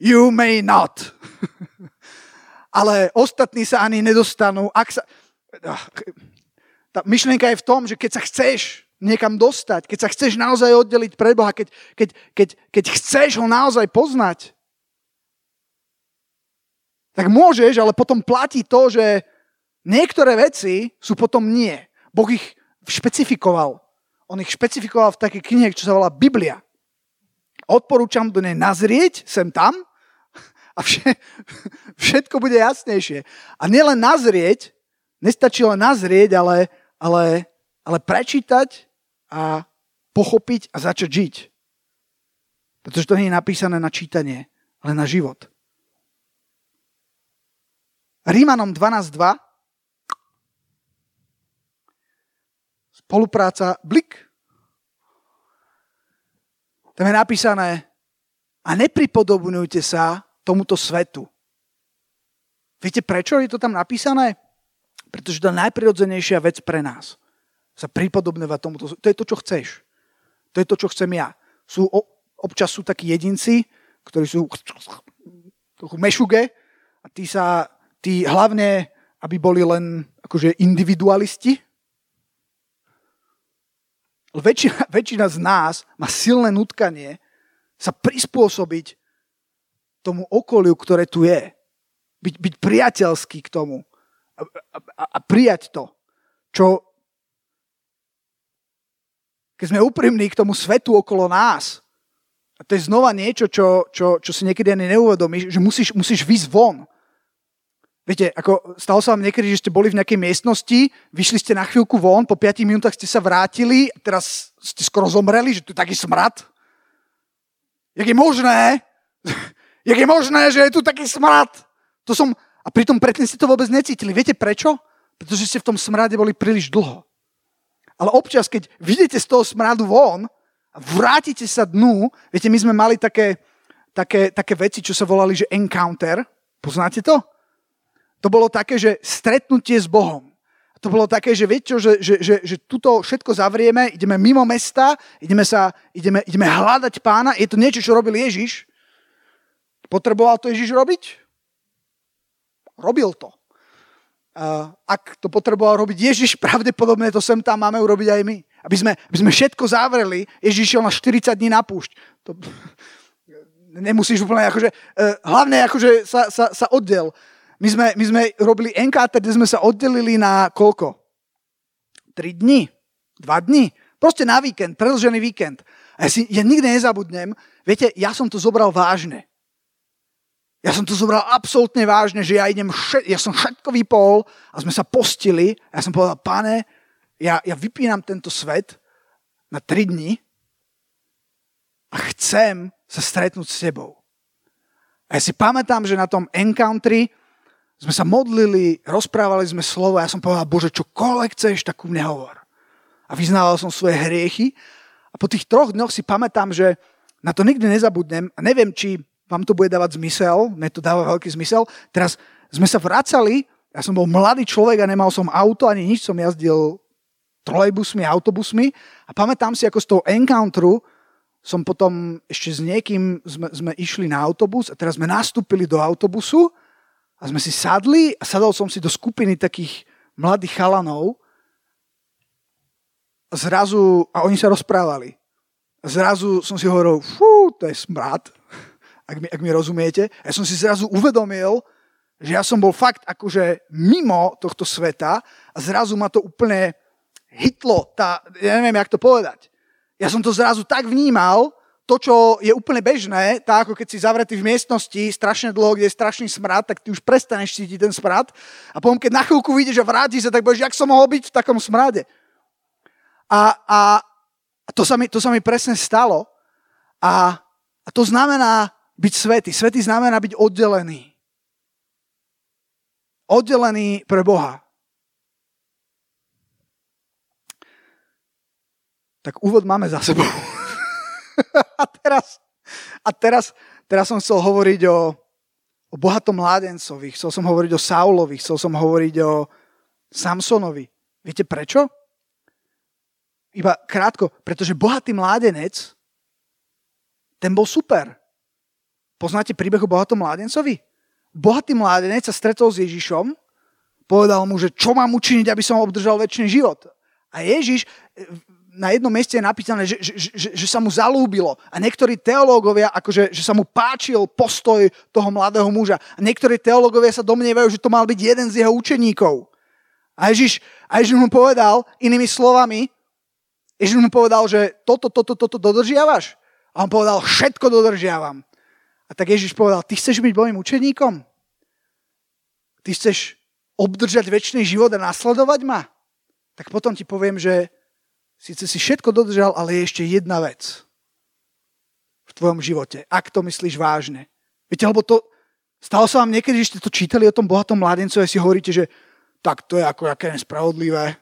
you may not. ale ostatní sa ani nedostanú. Ak sa... Tá myšlienka je v tom, že keď sa chceš niekam dostať, keď sa chceš naozaj oddeliť pre Boha, keď, keď, keď, keď chceš ho naozaj poznať, tak môžeš, ale potom platí to, že niektoré veci sú potom nie. Boh ich špecifikoval. On ich špecifikoval v takej knihe, čo sa volá Biblia. Odporúčam do nej nazrieť sem tam a všetko bude jasnejšie. A nielen nazrieť, nestačí len nazrieť, ale, ale, ale prečítať a pochopiť a začať žiť. Pretože to nie je napísané na čítanie, ale na život. Rímanom 12.2 spolupráca blik. Tam je napísané a nepripodobňujte sa tomuto svetu. Viete, prečo je to tam napísané? Pretože to je najprirodzenejšia vec pre nás sa pripodobňovať tomuto. To je to, čo chceš. To je to, čo chcem ja. Sú, občas sú takí jedinci, ktorí sú trochu mešuge a tí sa, tí hlavne, aby boli len akože individualisti. Väčšina, väčšina z nás má silné nutkanie sa prispôsobiť tomu okoliu, ktoré tu je. Byť, byť priateľský k tomu a, a, a prijať to, čo, keď sme úprimní k tomu svetu okolo nás, a to je znova niečo, čo, čo, čo si niekedy ani neuvedomíš, že musíš, musíš výsť von. Viete, ako stalo sa vám niekedy, že ste boli v nejakej miestnosti, vyšli ste na chvíľku von, po 5 minútach ste sa vrátili, teraz ste skoro zomreli, že tu je taký smrad. Jak je možné, jak je možné, že je tu taký smrad? To som, a pritom predtým ste to vôbec necítili. Viete prečo? Pretože ste v tom smrade boli príliš dlho. Ale občas, keď vidíte z toho smradu von a vrátite sa dnu, viete, my sme mali také, také, také veci, čo sa volali, že encounter. Poznáte to? To bolo také, že stretnutie s Bohom. To bolo také, že viete že, že, že, že tuto všetko zavrieme, ideme mimo mesta, ideme, sa, ideme, ideme hľadať pána. Je to niečo, čo robil Ježiš. Potreboval to Ježiš robiť? Robil to ak to potreboval robiť Ježiš, pravdepodobne to sem tam máme urobiť aj my. Aby sme, aby sme všetko zavreli, Ježiš šiel na 40 dní na púšť. To, nemusíš úplne, akože, uh, hlavne akože sa, sa, sa oddel. My sme, my sme robili NKT, kde sme sa oddelili na koľko? 3 dní? 2 dní? Proste na víkend, predlžený víkend. A ja si ja nikdy nezabudnem, viete, ja som to zobral vážne. Ja som to zobral absolútne vážne, že ja idem, všet, ja som všetko vypol a sme sa postili a ja som povedal, pane, ja, ja vypínam tento svet na tri dni a chcem sa stretnúť s tebou. A ja si pamätám, že na tom encountry sme sa modlili, rozprávali sme slovo a ja som povedal, Bože, čokoľvek chceš, tak ku mne hovor. A vyznával som svoje hriechy a po tých troch dňoch si pamätám, že na to nikdy nezabudnem a neviem, či vám to bude dávať zmysel, mne to dáva veľký zmysel. Teraz sme sa vracali, ja som bol mladý človek a nemal som auto, ani nič, som jazdil trolejbusmi, autobusmi a pamätám si, ako z toho encounteru som potom ešte s niekým sme, sme išli na autobus a teraz sme nastúpili do autobusu a sme si sadli a sadol som si do skupiny takých mladých chalanov a zrazu, a oni sa rozprávali. A zrazu som si hovoril, fú, to je smrad ak mi, ak mi rozumiete. Ja som si zrazu uvedomil, že ja som bol fakt akože mimo tohto sveta a zrazu ma to úplne hitlo, tá, ja neviem, jak to povedať. Ja som to zrazu tak vnímal, to, čo je úplne bežné, tak ako keď si zavretý v miestnosti strašne dlho, kde je strašný smrad, tak ty už prestaneš cítiť ten smrad a potom, keď na chvíľku vidíš a vráti sa, tak budeš, jak som mohol byť v takom smrade. A, a to, sa mi, to sa mi presne stalo. A, a to znamená, byť svetý. Svetý znamená byť oddelený. Oddelený pre Boha. Tak úvod máme za sebou. A teraz, a teraz, teraz som chcel hovoriť o, o bohatom mládencovi, chcel som hovoriť o Saulovi, chcel som hovoriť o Samsonovi. Viete prečo? Iba krátko, pretože bohatý mládenec, ten bol super. Poznáte príbeh o bohatom mládencovi? Bohatý mládenec sa stretol s Ježišom, povedal mu, že čo mám učiniť, aby som obdržal väčší život. A Ježiš na jednom mieste je napísané, že, že, že, že sa mu zalúbilo. A niektorí teológovia, akože, že sa mu páčil postoj toho mladého muža. A niektorí teológovia sa domnievajú, že to mal byť jeden z jeho učeníkov. A Ježiš, a Ježiš mu povedal, inými slovami, Ježiš mu povedal, že toto, toto, toto dodržiavaš? A on povedal, všetko dodržiavam. A tak Ježiš povedal, ty chceš byť môjim učeníkom? Ty chceš obdržať väčší život a nasledovať ma? Tak potom ti poviem, že Sice si všetko dodržal, ale je ešte jedna vec v tvojom živote, ak to myslíš vážne. Viete, lebo to, stalo sa vám niekedy, že ste to čítali o tom bohatom mladencovi a si hovoríte, že tak to je ako aké nespravodlivé.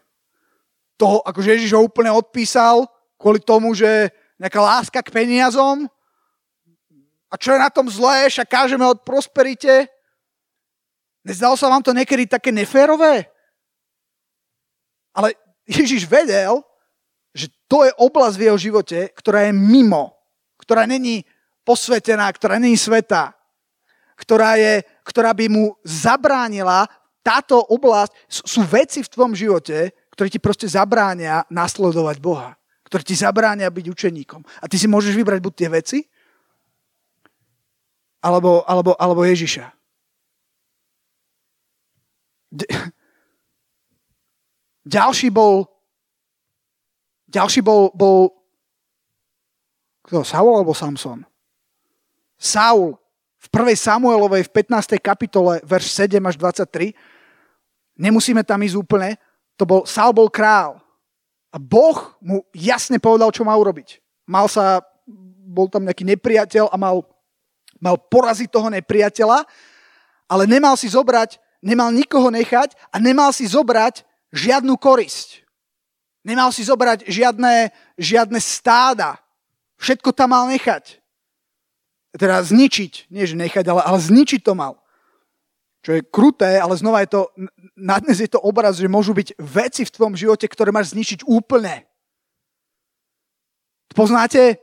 To, akože Ježiš ho úplne odpísal kvôli tomu, že nejaká láska k peniazom a čo je na tom zlé, však kážeme od prosperite. Nezdalo sa vám to niekedy také neférové? Ale Ježiš vedel, že to je oblasť v jeho živote, ktorá je mimo, ktorá není posvetená, ktorá není sveta, ktorá, je, ktorá by mu zabránila, táto oblasť, sú veci v tvojom živote, ktoré ti proste zabránia nasledovať Boha, ktoré ti zabránia byť učeníkom. A ty si môžeš vybrať buď tie veci, alebo, alebo, alebo Ježiša. Ďalší bol ďalší bol, bol kto, Saul alebo Samson? Saul v 1. Samuelovej v 15. kapitole, verš 7 až 23. Nemusíme tam ísť úplne. To bol, Saul bol král. A Boh mu jasne povedal, čo má urobiť. Mal sa, bol tam nejaký nepriateľ a mal, mal poraziť toho nepriateľa, ale nemal si zobrať, nemal nikoho nechať a nemal si zobrať žiadnu korisť. Nemal si zobrať žiadne, žiadne stáda. Všetko tam mal nechať. Teda zničiť. Nie, že nechať, ale, ale zničiť to mal. Čo je kruté, ale znova je to, na dnes je to obraz, že môžu byť veci v tvojom živote, ktoré máš zničiť úplne. Poznáte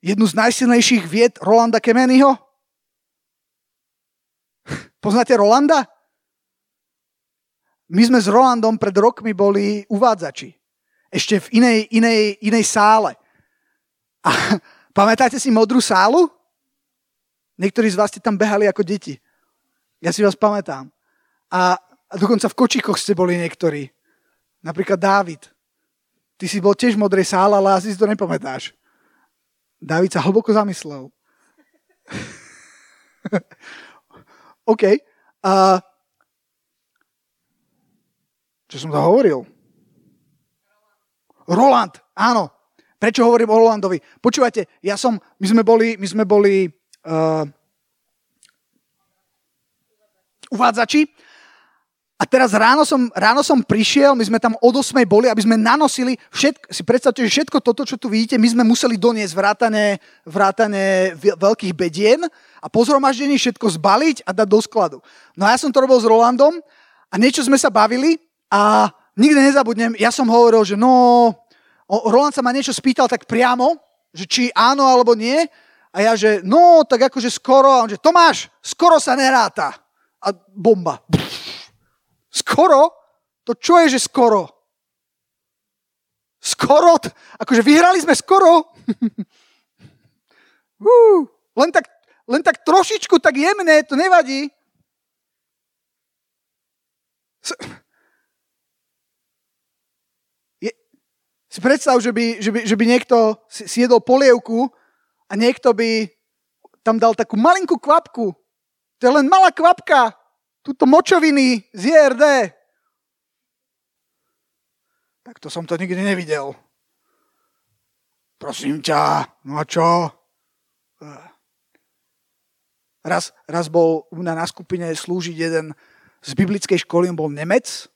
jednu z najsilnejších vied Rolanda Kemeniho? Poznáte Rolanda? My sme s Rolandom pred rokmi boli uvádzači. Ešte v inej, inej, inej sále. A pamätáte si modrú sálu? Niektorí z vás ste tam behali ako deti. Ja si vás pamätám. A, a dokonca v kočíkoch ste boli niektorí. Napríklad Dávid. Ty si bol tiež v modrej sále, ale asi si to nepamätáš. Dávid sa hlboko zamyslel. OK. Uh, čo som to hovoril? Roland, áno. Prečo hovorím o Rolandovi? Počúvajte, ja som, my sme boli, my sme boli uh, uvádzači a teraz ráno som, ráno som prišiel, my sme tam od 8 boli, aby sme nanosili, všetko, si predstavte, že všetko toto, čo tu vidíte, my sme museli doniesť vrátane, vrátane veľkých bedien a po zhromaždení všetko zbaliť a dať do skladu. No a ja som to robil s Rolandom a niečo sme sa bavili a nikdy nezabudnem, ja som hovoril, že no, Roland sa ma niečo spýtal tak priamo, že či áno alebo nie. A ja, že no, tak akože skoro. A on, že Tomáš, skoro sa neráta. A bomba. Skoro? To čo je, že skoro? Skoro? Akože vyhrali sme skoro? len, tak, len tak trošičku, tak jemné, to nevadí. Si predstav, že by, že by, že by niekto si polievku a niekto by tam dal takú malinkú kvapku. To je len malá kvapka. Tuto močoviny z JRD. Tak to som to nikdy nevidel. Prosím ťa, no a čo? Raz, raz bol u mňa na skupine slúžiť jeden z biblickej školy, on bol Nemec,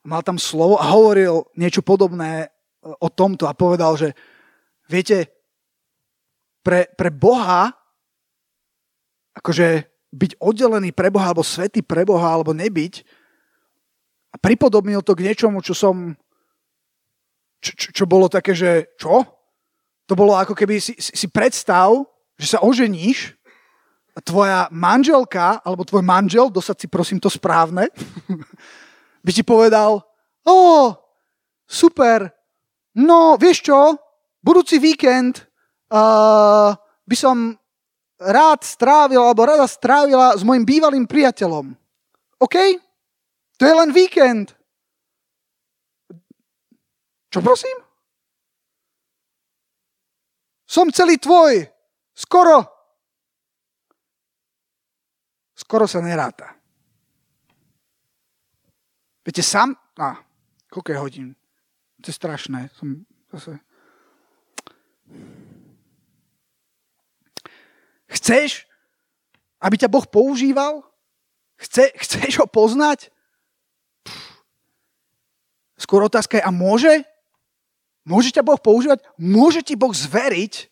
mal tam slovo a hovoril niečo podobné o tomto a povedal, že viete, pre, pre Boha, akože byť oddelený pre Boha, alebo svetý pre Boha, alebo nebyť, a pripodobnil to k niečomu, čo som, čo, čo, čo bolo také, že čo? To bolo ako keby si, si, predstav, že sa oženíš a tvoja manželka, alebo tvoj manžel, dosad si prosím to správne, by ti povedal, o, super, no vieš čo, budúci víkend uh, by som rád strávil alebo rada strávila s mojim bývalým priateľom. OK? To je len víkend. Čo prosím? Som celý tvoj. Skoro. Skoro sa neráta. Viete, sám... A, koľko je hodín? To je strašné. Som zase... Chceš, aby ťa Boh používal? Chce, chceš ho poznať? Skôr otázka je, a môže? Môže ťa Boh používať? Môže ti Boh zveriť?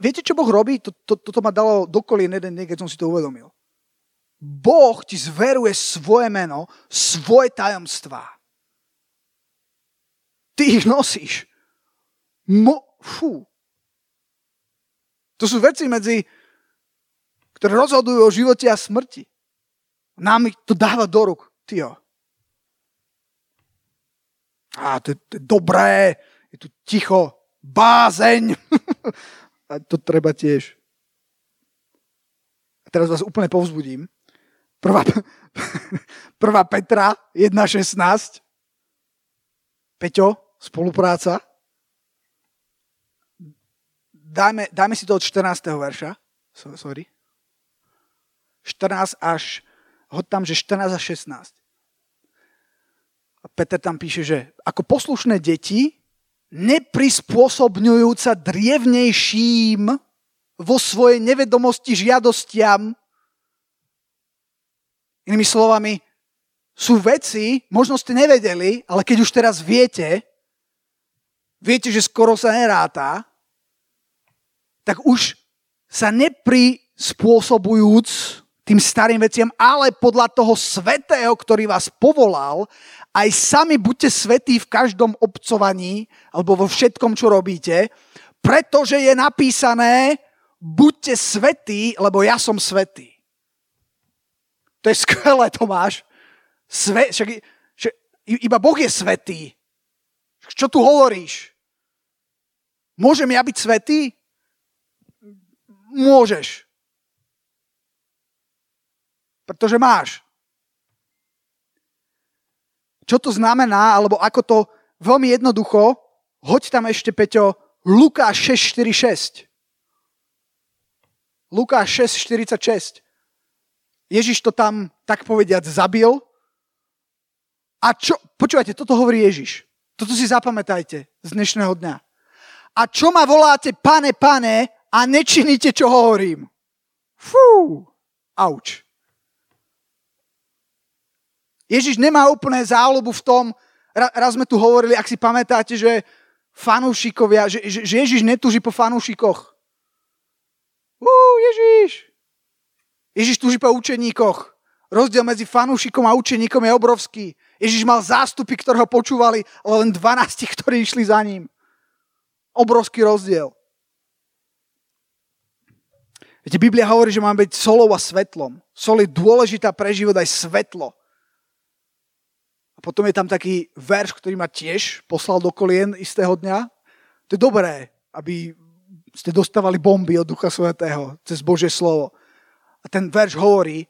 Viete, čo Boh robí? Toto to, to ma dalo dokolien jeden deň, keď som si to uvedomil. Boh ti zveruje svoje meno, svoje tajomstvá. Ty ich nosíš. Mo, fú, to sú veci medzi, ktoré rozhodujú o živote a smrti. Nám ich to dáva do ruk. Tyjo. A to, to je dobré, je tu ticho, bázeň. a to treba tiež. A teraz vás úplne povzbudím. Prvá, prvá Petra 1.16. Peťo, spolupráca dajme, dajme si to od 14. verša. Sorry. 14 až, hod tam, že 14 až 16. A Peter tam píše, že ako poslušné deti, neprispôsobňujúca drievnejším vo svojej nevedomosti žiadostiam. Inými slovami, sú veci, možno ste nevedeli, ale keď už teraz viete, viete, že skoro sa neráta, tak už sa neprispôsobujúc tým starým veciam, ale podľa toho svetého, ktorý vás povolal, aj sami buďte svetí v každom obcovaní alebo vo všetkom, čo robíte, pretože je napísané, buďte svetí, lebo ja som svetý. To je skvelé, Tomáš. Sve, však, však, iba Boh je svetý. Čo tu hovoríš? Môžem ja byť svetý? môžeš. Pretože máš. Čo to znamená, alebo ako to veľmi jednoducho, hoď tam ešte, Peťo, Lukáš 6.4.6. Lukáš 6.46. Ježiš to tam, tak povediať, zabil. A čo, počúvajte, toto hovorí Ježiš. Toto si zapamätajte z dnešného dňa. A čo ma voláte, pane, pane, a nečiníte, čo hovorím. Fú, auč. Ježiš nemá úplné záľubu v tom, raz sme tu hovorili, ak si pamätáte, že fanúšikovia, že, že, že Ježiš netúži po fanúšikoch. Ú, Ježiš. Ježiš túži po učeníkoch. Rozdiel medzi fanúšikom a učeníkom je obrovský. Ježiš mal zástupy, ktoré ho počúvali, ale len 12, ktorí išli za ním. Obrovský rozdiel. Viete, Biblia hovorí, že máme byť solou a svetlom. Sol je dôležitá pre život aj svetlo. A potom je tam taký verš, ktorý ma tiež poslal do kolien istého dňa. To je dobré, aby ste dostávali bomby od Ducha Svetého cez Božie slovo. A ten verš hovorí,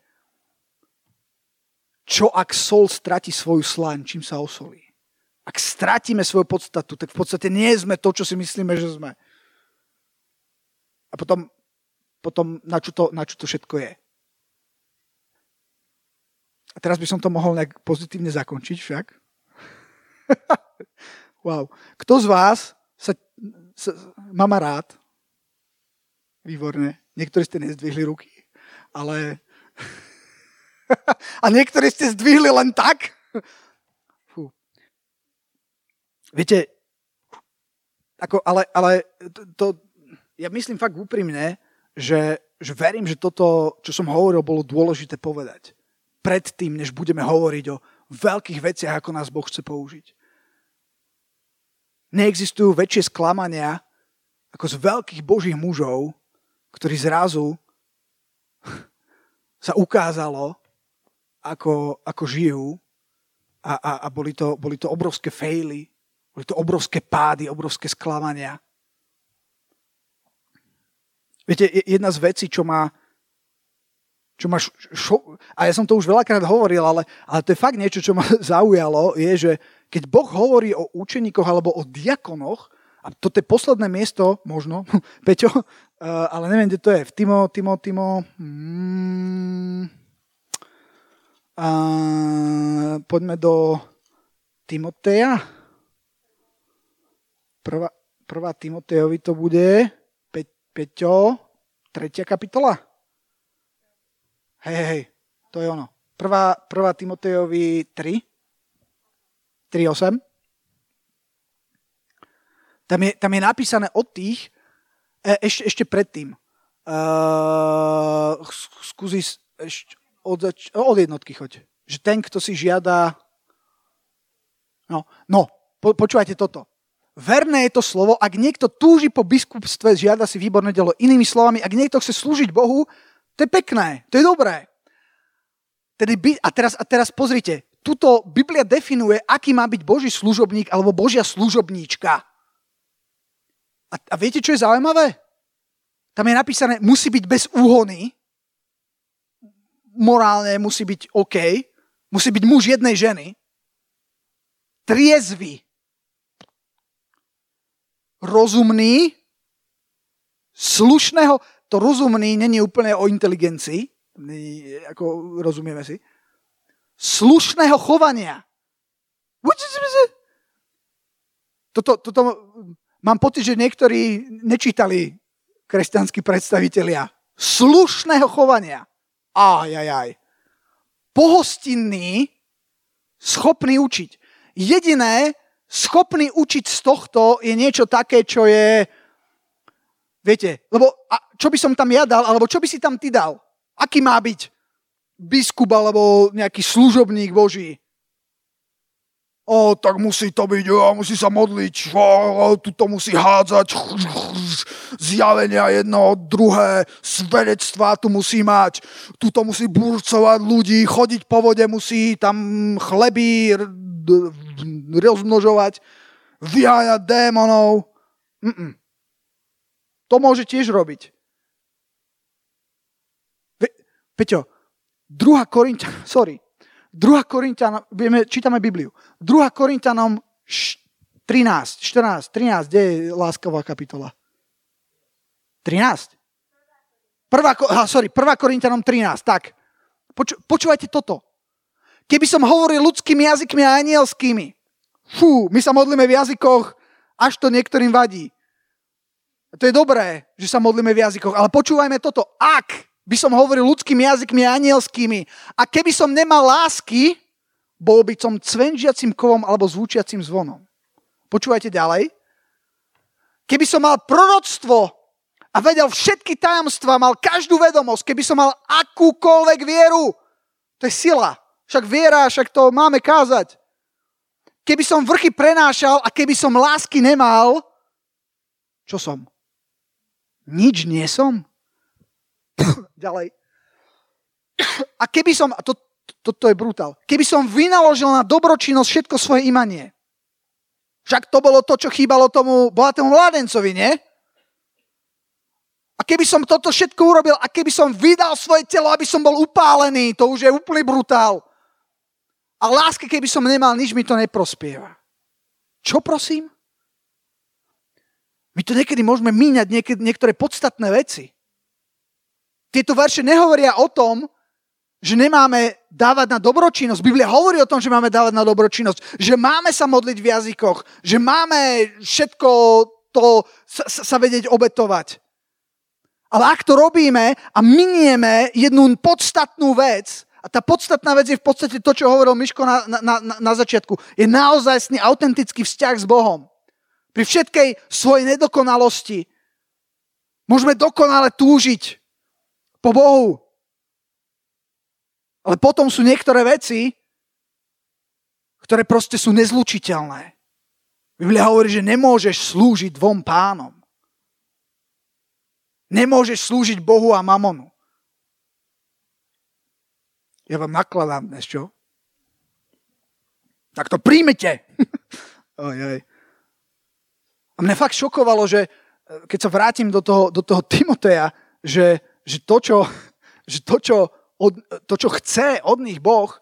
čo ak sol strati svoju slaň, čím sa osolí. Ak stratíme svoju podstatu, tak v podstate nie sme to, čo si myslíme, že sme. A potom potom na čo to, na čo to všetko je. A teraz by som to mohol nejak pozitívne zakončiť však. wow. Kto z vás sa, sa má rád? Výborne. Niektorí ste nezdvihli ruky, ale... A niektorí ste zdvihli len tak? Viete, ako, ale, ale to, to, ja myslím fakt úprimne, že, že verím, že toto, čo som hovoril, bolo dôležité povedať. Predtým, než budeme hovoriť o veľkých veciach, ako nás Boh chce použiť. Neexistujú väčšie sklamania ako z veľkých božích mužov, ktorí zrazu sa ukázalo, ako, ako žijú a, a, a boli, to, boli to obrovské fejly, boli to obrovské pády, obrovské sklamania. Viete, jedna z vecí, čo ma, čo ma šo- a ja som to už veľakrát hovoril, ale, ale to je fakt niečo, čo ma zaujalo, je, že keď Boh hovorí o učeníkoch alebo o diakonoch, a toto je posledné miesto, možno, Peťo, uh, ale neviem, kde to je. V Timo, Timo, Timo... Mm, uh, poďme do Timoteja. Prvá, prvá Timotejovi to bude. Pe, Peťo, tretia kapitola. Hej, hej, to je ono. Prvá, prvá Timotejovi 3. 3.8. Tam je, tam je napísané od tých, e, ešte, ešte predtým. Uh, skúsi ešte od, zač- od jednotky choď. Že ten, kto si žiada... No, no po, počúvajte toto. Verné je to slovo, ak niekto túži po biskupstve, žiada si výborné delo. Inými slovami, ak niekto chce slúžiť Bohu, to je pekné, to je dobré. Tedy by, a, teraz, a teraz pozrite, tuto Biblia definuje, aký má byť Boží služobník alebo Božia služobníčka. A, a viete, čo je zaujímavé? Tam je napísané, musí byť bez úhony, morálne musí byť OK, musí byť muž jednej ženy, triezvy, rozumný, slušného, to rozumný není úplne o inteligencii, ako rozumieme si, slušného chovania. Toto, toto Mám pocit, že niektorí nečítali kresťanskí predstavitelia slušného chovania. Aj, aj, aj. Pohostinný, schopný učiť. Jediné, schopný učiť z tohto je niečo také, čo je, viete, lebo a čo by som tam ja dal, alebo čo by si tam ty dal? Aký má byť biskup alebo nejaký služobník Boží? o, tak musí to byť, o, musí sa modliť, o, tu to musí hádzať, zjavenia jedno, druhé, svedectvá tu musí mať, tu to musí burcovať ľudí, chodiť po vode musí, tam chleby rozmnožovať, vyháňať démonov. Mm-mm. To môže tiež robiť. Peťo, druhá Korintia, sorry, 2 Korintianom, budeme, čítame Bibliu. 2 Korintianom 13, 14, 13, kde je láskavá kapitola? 13? Prvá, aha, sorry, 1 Korintianom 13, tak. Poču, počúvajte toto. Keby som hovoril ľudskými jazykmi a anielskými, fú, my sa modlíme v jazykoch, až to niektorým vadí. To je dobré, že sa modlíme v jazykoch, ale počúvajme toto. Ak by som hovoril ľudskými jazykmi a anielskými. A keby som nemal lásky, bol by som cvenžiacim kovom alebo zvučiacim zvonom. Počúvajte ďalej. Keby som mal proroctvo a vedel všetky tajomstva, mal každú vedomosť, keby som mal akúkoľvek vieru, to je sila. Však viera, však to máme kázať. Keby som vrchy prenášal a keby som lásky nemal, čo som? Nič nie som. Ďalej. A keby som, a to, to, to je brutál, keby som vynaložil na dobročinnosť všetko svoje imanie, však to bolo to, čo chýbalo tomu bohatému mládencovi, nie? A keby som toto všetko urobil a keby som vydal svoje telo, aby som bol upálený, to už je úplný brutál. A láske, keby som nemal, nič mi to neprospieva. Čo prosím? My to niekedy môžeme míňať niekedy, niektoré podstatné veci. Tieto verše nehovoria o tom, že nemáme dávať na dobročinnosť. Biblia hovorí o tom, že máme dávať na dobročinnosť, že máme sa modliť v jazykoch, že máme všetko to sa, sa vedieť obetovať. Ale ak to robíme a minieme jednu podstatnú vec, a tá podstatná vec je v podstate to, čo hovoril Miško na, na, na, začiatku, je naozajstný autentický vzťah s Bohom. Pri všetkej svojej nedokonalosti Môžeme dokonale túžiť po Bohu. Ale potom sú niektoré veci, ktoré proste sú nezlučiteľné. Biblia hovorí, že nemôžeš slúžiť dvom pánom. Nemôžeš slúžiť Bohu a mamonu. Ja vám nakladám dnes, čo? Tak to príjmete. oj, oj. A mne fakt šokovalo, že eh, keď sa vrátim do toho, do toho Timoteja, že, že, to, čo, že to, čo od, to, čo chce od nich Boh,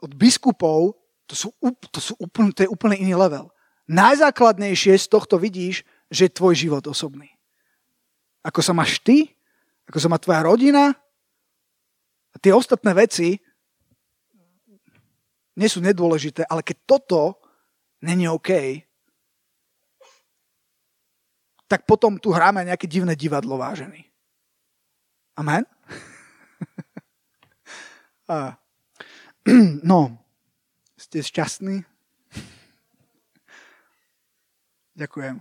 od biskupov, to, sú, to, sú úplne, to je úplne iný level. Najzákladnejšie z tohto vidíš, že je tvoj život osobný. Ako sa máš ty, ako sa má tvoja rodina a tie ostatné veci nie sú nedôležité, ale keď toto není OK, tak potom tu hráme nejaké divné divadlo vážený. Amen? No, ste šťastní? Ďakujem.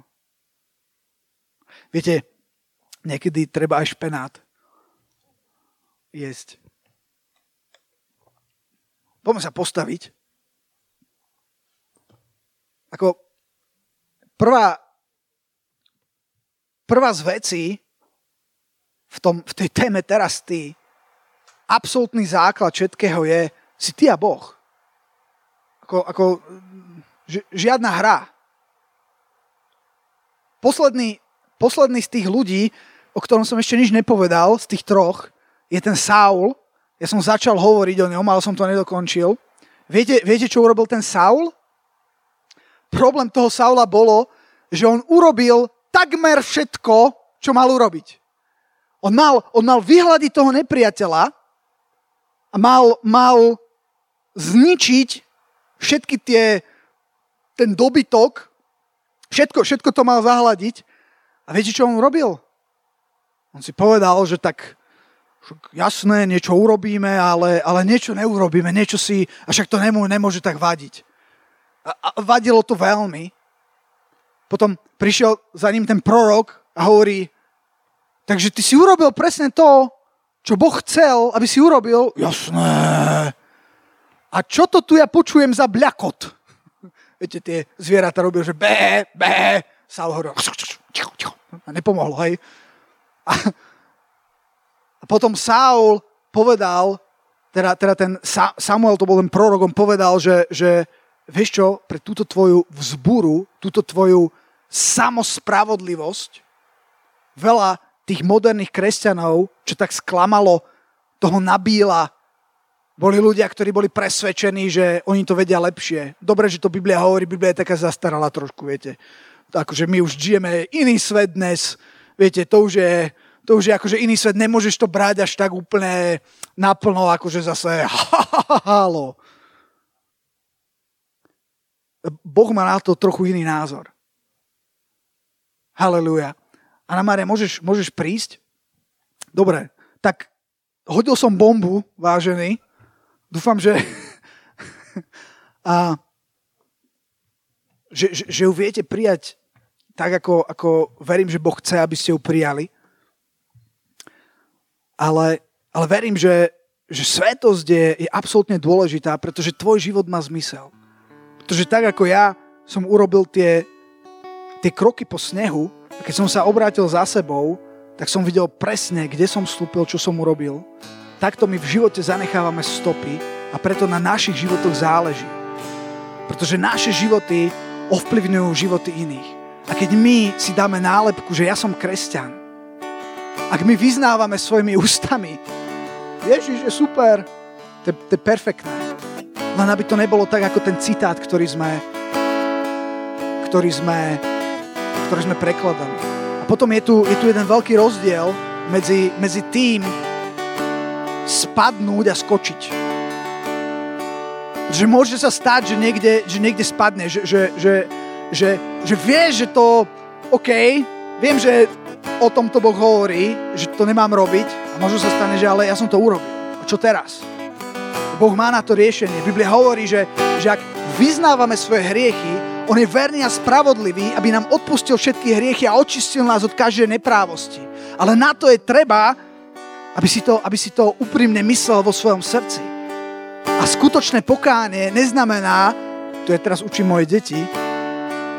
Viete, niekedy treba aj špenát jesť. Poďme sa postaviť. Ako prvá, prvá z vecí v, tom, v tej téme teraz ty, absolútny základ všetkého je, si ty a Boh. Ako, ako žiadna hra. Posledný, posledný z tých ľudí, o ktorom som ešte nič nepovedal, z tých troch, je ten Saul. Ja som začal hovoriť o ňom, ale som to nedokončil. Viete, viete, čo urobil ten Saul? Problém toho Saula bolo, že on urobil takmer všetko, čo mal urobiť. On mal, on mal vyhľadiť toho nepriateľa a mal, mal zničiť všetky tie, ten dobytok, všetko, všetko to mal zahľadiť. A viete, čo on robil? On si povedal, že tak jasné, niečo urobíme, ale, ale niečo neurobíme, niečo si, a však to nemôže, nemôže tak vadiť. A, a vadilo to veľmi. Potom prišiel za ním ten prorok a hovorí, takže ty si urobil presne to, čo Boh chcel, aby si urobil, jasné. A čo to tu ja počujem za bľakot? Viete, tie zvieratá robia, že bé, bé. Ticho, ticho. A nepomohlo, hej. A, a potom Saul povedal, teda, teda ten Samuel, to bol ten prorok, on povedal, že, že vieš čo, pre túto tvoju vzburu, túto tvoju samospravodlivosť, veľa tých moderných kresťanov, čo tak sklamalo toho nabíla, boli ľudia, ktorí boli presvedčení, že oni to vedia lepšie. Dobre, že to Biblia hovorí, Biblia je taká zastarala trošku, viete. Akože my už žijeme iný svet dnes, viete, to už je, to už je akože iný svet, nemôžeš to brať až tak úplne naplno, akože zase halo. Boh má na to trochu iný názor. Halelujá. Anna Mária, môžeš, môžeš prísť? Dobre, tak hodil som bombu, vážený. Dúfam, že... a, že, že, že ju viete prijať tak, ako, ako verím, že Boh chce, aby ste ju prijali. Ale, ale verím, že, že svetosť je, je absolútne dôležitá, pretože tvoj život má zmysel. Pretože tak, ako ja som urobil tie, tie kroky po snehu, a keď som sa obrátil za sebou, tak som videl presne, kde som vstúpil, čo som urobil. Takto my v živote zanechávame stopy a preto na našich životoch záleží. Pretože naše životy ovplyvňujú životy iných. A keď my si dáme nálepku, že ja som kresťan, ak my vyznávame svojimi ústami, Ježiš je super, to, je perfektné. Len aby to nebolo tak, ako ten citát, ktorý sme, ktorý sme ktoré sme prekladali. A potom je tu, je tu jeden veľký rozdiel medzi, medzi tým spadnúť a skočiť. Že môže sa stať, že niekde, že niekde spadne, že, že, že, že, že vieš, že to OK, viem, že o tom to Boh hovorí, že to nemám robiť a možno sa stane, že ale ja som to urobil. A čo teraz? Boh má na to riešenie. Biblia hovorí, že, že ak vyznávame svoje hriechy, On je verný a spravodlivý, aby nám odpustil všetky hriechy a očistil nás od každej neprávosti. Ale na to je treba, aby si to, aby si to úprimne myslel vo svojom srdci. A skutočné pokánie neznamená, to je teraz učím moje deti,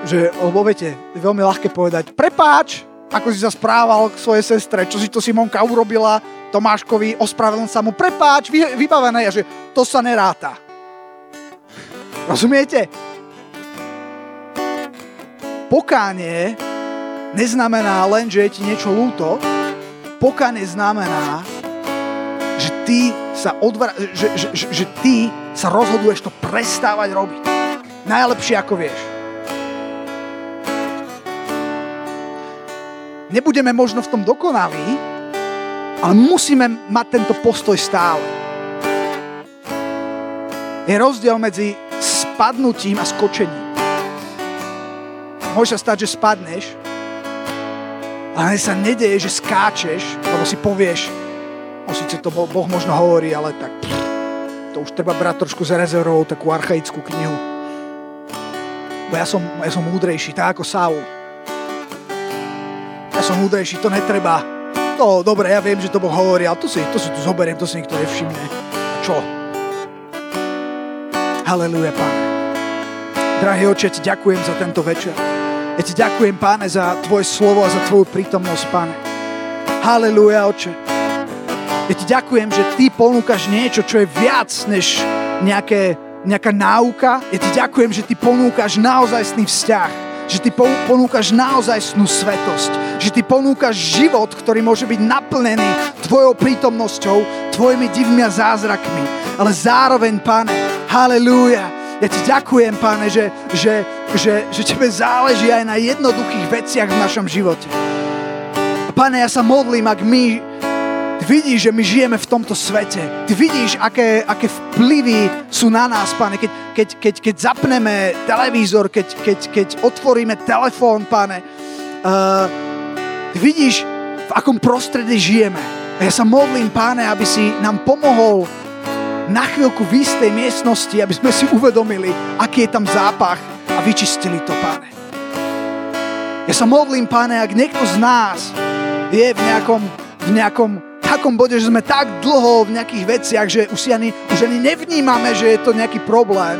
že, lebo viete, je veľmi ľahké povedať, prepáč, ako si sa správal k svojej sestre, čo si to Simonka urobila, Tomáškovi, ospravedlň sa mu, prepáč, vy, vybavené, a že to sa neráta. Rozumiete? Pokánie neznamená len, že je ti niečo lúto. Pokánie znamená, že ty sa odvra- že, že, že, že ty sa rozhoduješ to prestávať robiť. Najlepšie ako vieš. Nebudeme možno v tom dokonalí, ale musíme mať tento postoj stále. Je rozdiel medzi spadnutím a skočením. Môže sa stať, že spadneš, ale sa nedeje, že skáčeš, lebo si povieš, no síce to Boh možno hovorí, ale tak to už treba brať trošku za rezervou takú archaickú knihu. Bo ja som, ja som múdrejší, tak ako Saul. Som múdrejší, to netreba. To, dobre, ja viem, že to Boh hovorí, ale to si, to si tu zoberiem, to si nikto nevšimne. Čo? Haleluja, Pane. Drahý oče, ti ďakujem za tento večer. Ja ti ďakujem, páne, za tvoje slovo a za tvoju prítomnosť, páne. Halelúja, oče. Ja ti ďakujem, že ty ponúkaš niečo, čo je viac než nejaké, nejaká náuka. Ja ti ďakujem, že ty ponúkaš naozajstný vzťah. Že ty ponúkaš naozajstnú svetosť. Že ty ponúkaš život, ktorý môže byť naplnený tvojou prítomnosťou, tvojimi divmi a zázrakmi. Ale zároveň, pane, halleluja, ja ti ďakujem, páne, že, že, že, že tebe záleží aj na jednoduchých veciach v našom živote. Pane, ja sa modlím, ak my vidíš, že my žijeme v tomto svete. Ty vidíš, aké, aké vplyvy sú na nás, pane. Keď, keď, keď, keď zapneme televízor, keď, keď, keď otvoríme telefón, pane. Uh, ty vidíš, v akom prostredí žijeme. A ja sa modlím, páne, aby si nám pomohol na chvíľku v istej miestnosti, aby sme si uvedomili, aký je tam zápach a vyčistili to, páne. Ja sa modlím, páne, ak niekto z nás je v nejakom, v nejakom takom bode, že sme tak dlho v nejakých veciach, že už, si ani, už ani nevnímame, že je to nejaký problém.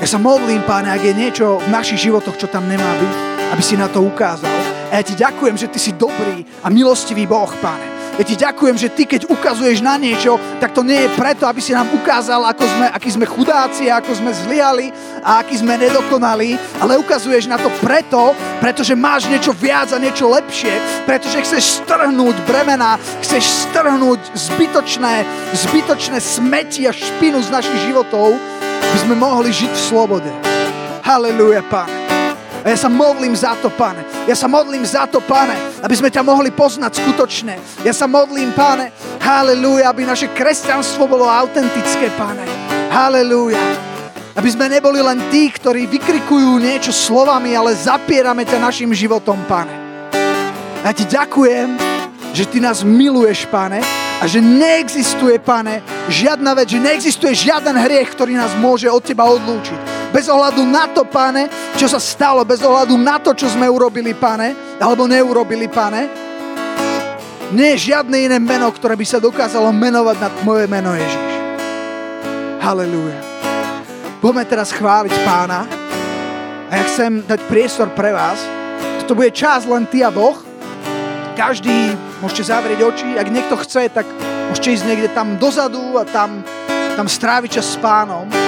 Ja sa modlím, páne, ak je niečo v našich životoch, čo tam nemá byť, aby si na to ukázal. A ja ti ďakujem, že ty si dobrý a milostivý Boh, páne. Ja ti ďakujem, že ty, keď ukazuješ na niečo, tak to nie je preto, aby si nám ukázal, ako sme, aký sme chudáci, ako sme zliali a aký sme nedokonali, ale ukazuješ na to preto, pretože máš niečo viac a niečo lepšie, pretože chceš strhnúť bremena, chceš strhnúť zbytočné, zbytočné smeti a špinu z našich životov, aby sme mohli žiť v slobode. Halleluja, Pane. A ja sa modlím za to, pane. Ja sa modlím za to, pane, aby sme ťa mohli poznať skutočne. Ja sa modlím, pane, halleluja, aby naše kresťanstvo bolo autentické, pane. Halleluja. Aby sme neboli len tí, ktorí vykrikujú niečo slovami, ale zapierame ťa našim životom, pane. Ja ti ďakujem, že ty nás miluješ, pane, a že neexistuje, pane, žiadna vec, že neexistuje žiaden hriech, ktorý nás môže od teba odlúčiť bez ohľadu na to, pane, čo sa stalo, bez ohľadu na to, čo sme urobili, pane, alebo neurobili, pane. Nie je žiadne iné meno, ktoré by sa dokázalo menovať na moje meno Ježiš. Halelúja. Budeme teraz chváliť pána a ja chcem dať priestor pre vás. Toto bude čas len ty a Boh. Každý môžete zavrieť oči. Ak niekto chce, tak môžete ísť niekde tam dozadu a tam, tam stráviť čas s pánom.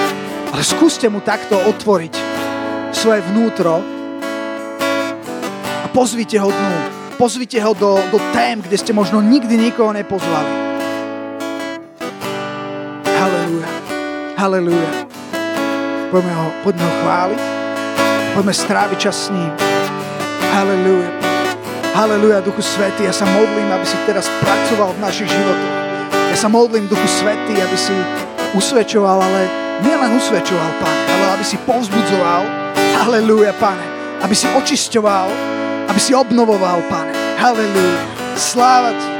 Ale skúste mu takto otvoriť svoje vnútro a pozvite ho dnu. Pozvite ho do, do tém, kde ste možno nikdy nikoho nepozvali. Halelúja. Halelúja. Poďme ho, poďme ho chváliť. Poďme stráviť čas s ním. Halelúja. Halelúja, Duchu Svetý. Ja sa modlím, aby si teraz pracoval v našich životoch. Ja sa modlím, Duchu Svetý, aby si usvedčoval, ale nielen usvedčoval, Pane, ale aby si povzbudzoval, halleluja, Pane, aby si očisťoval, aby si obnovoval, Pane, halleluja, sláva Ti.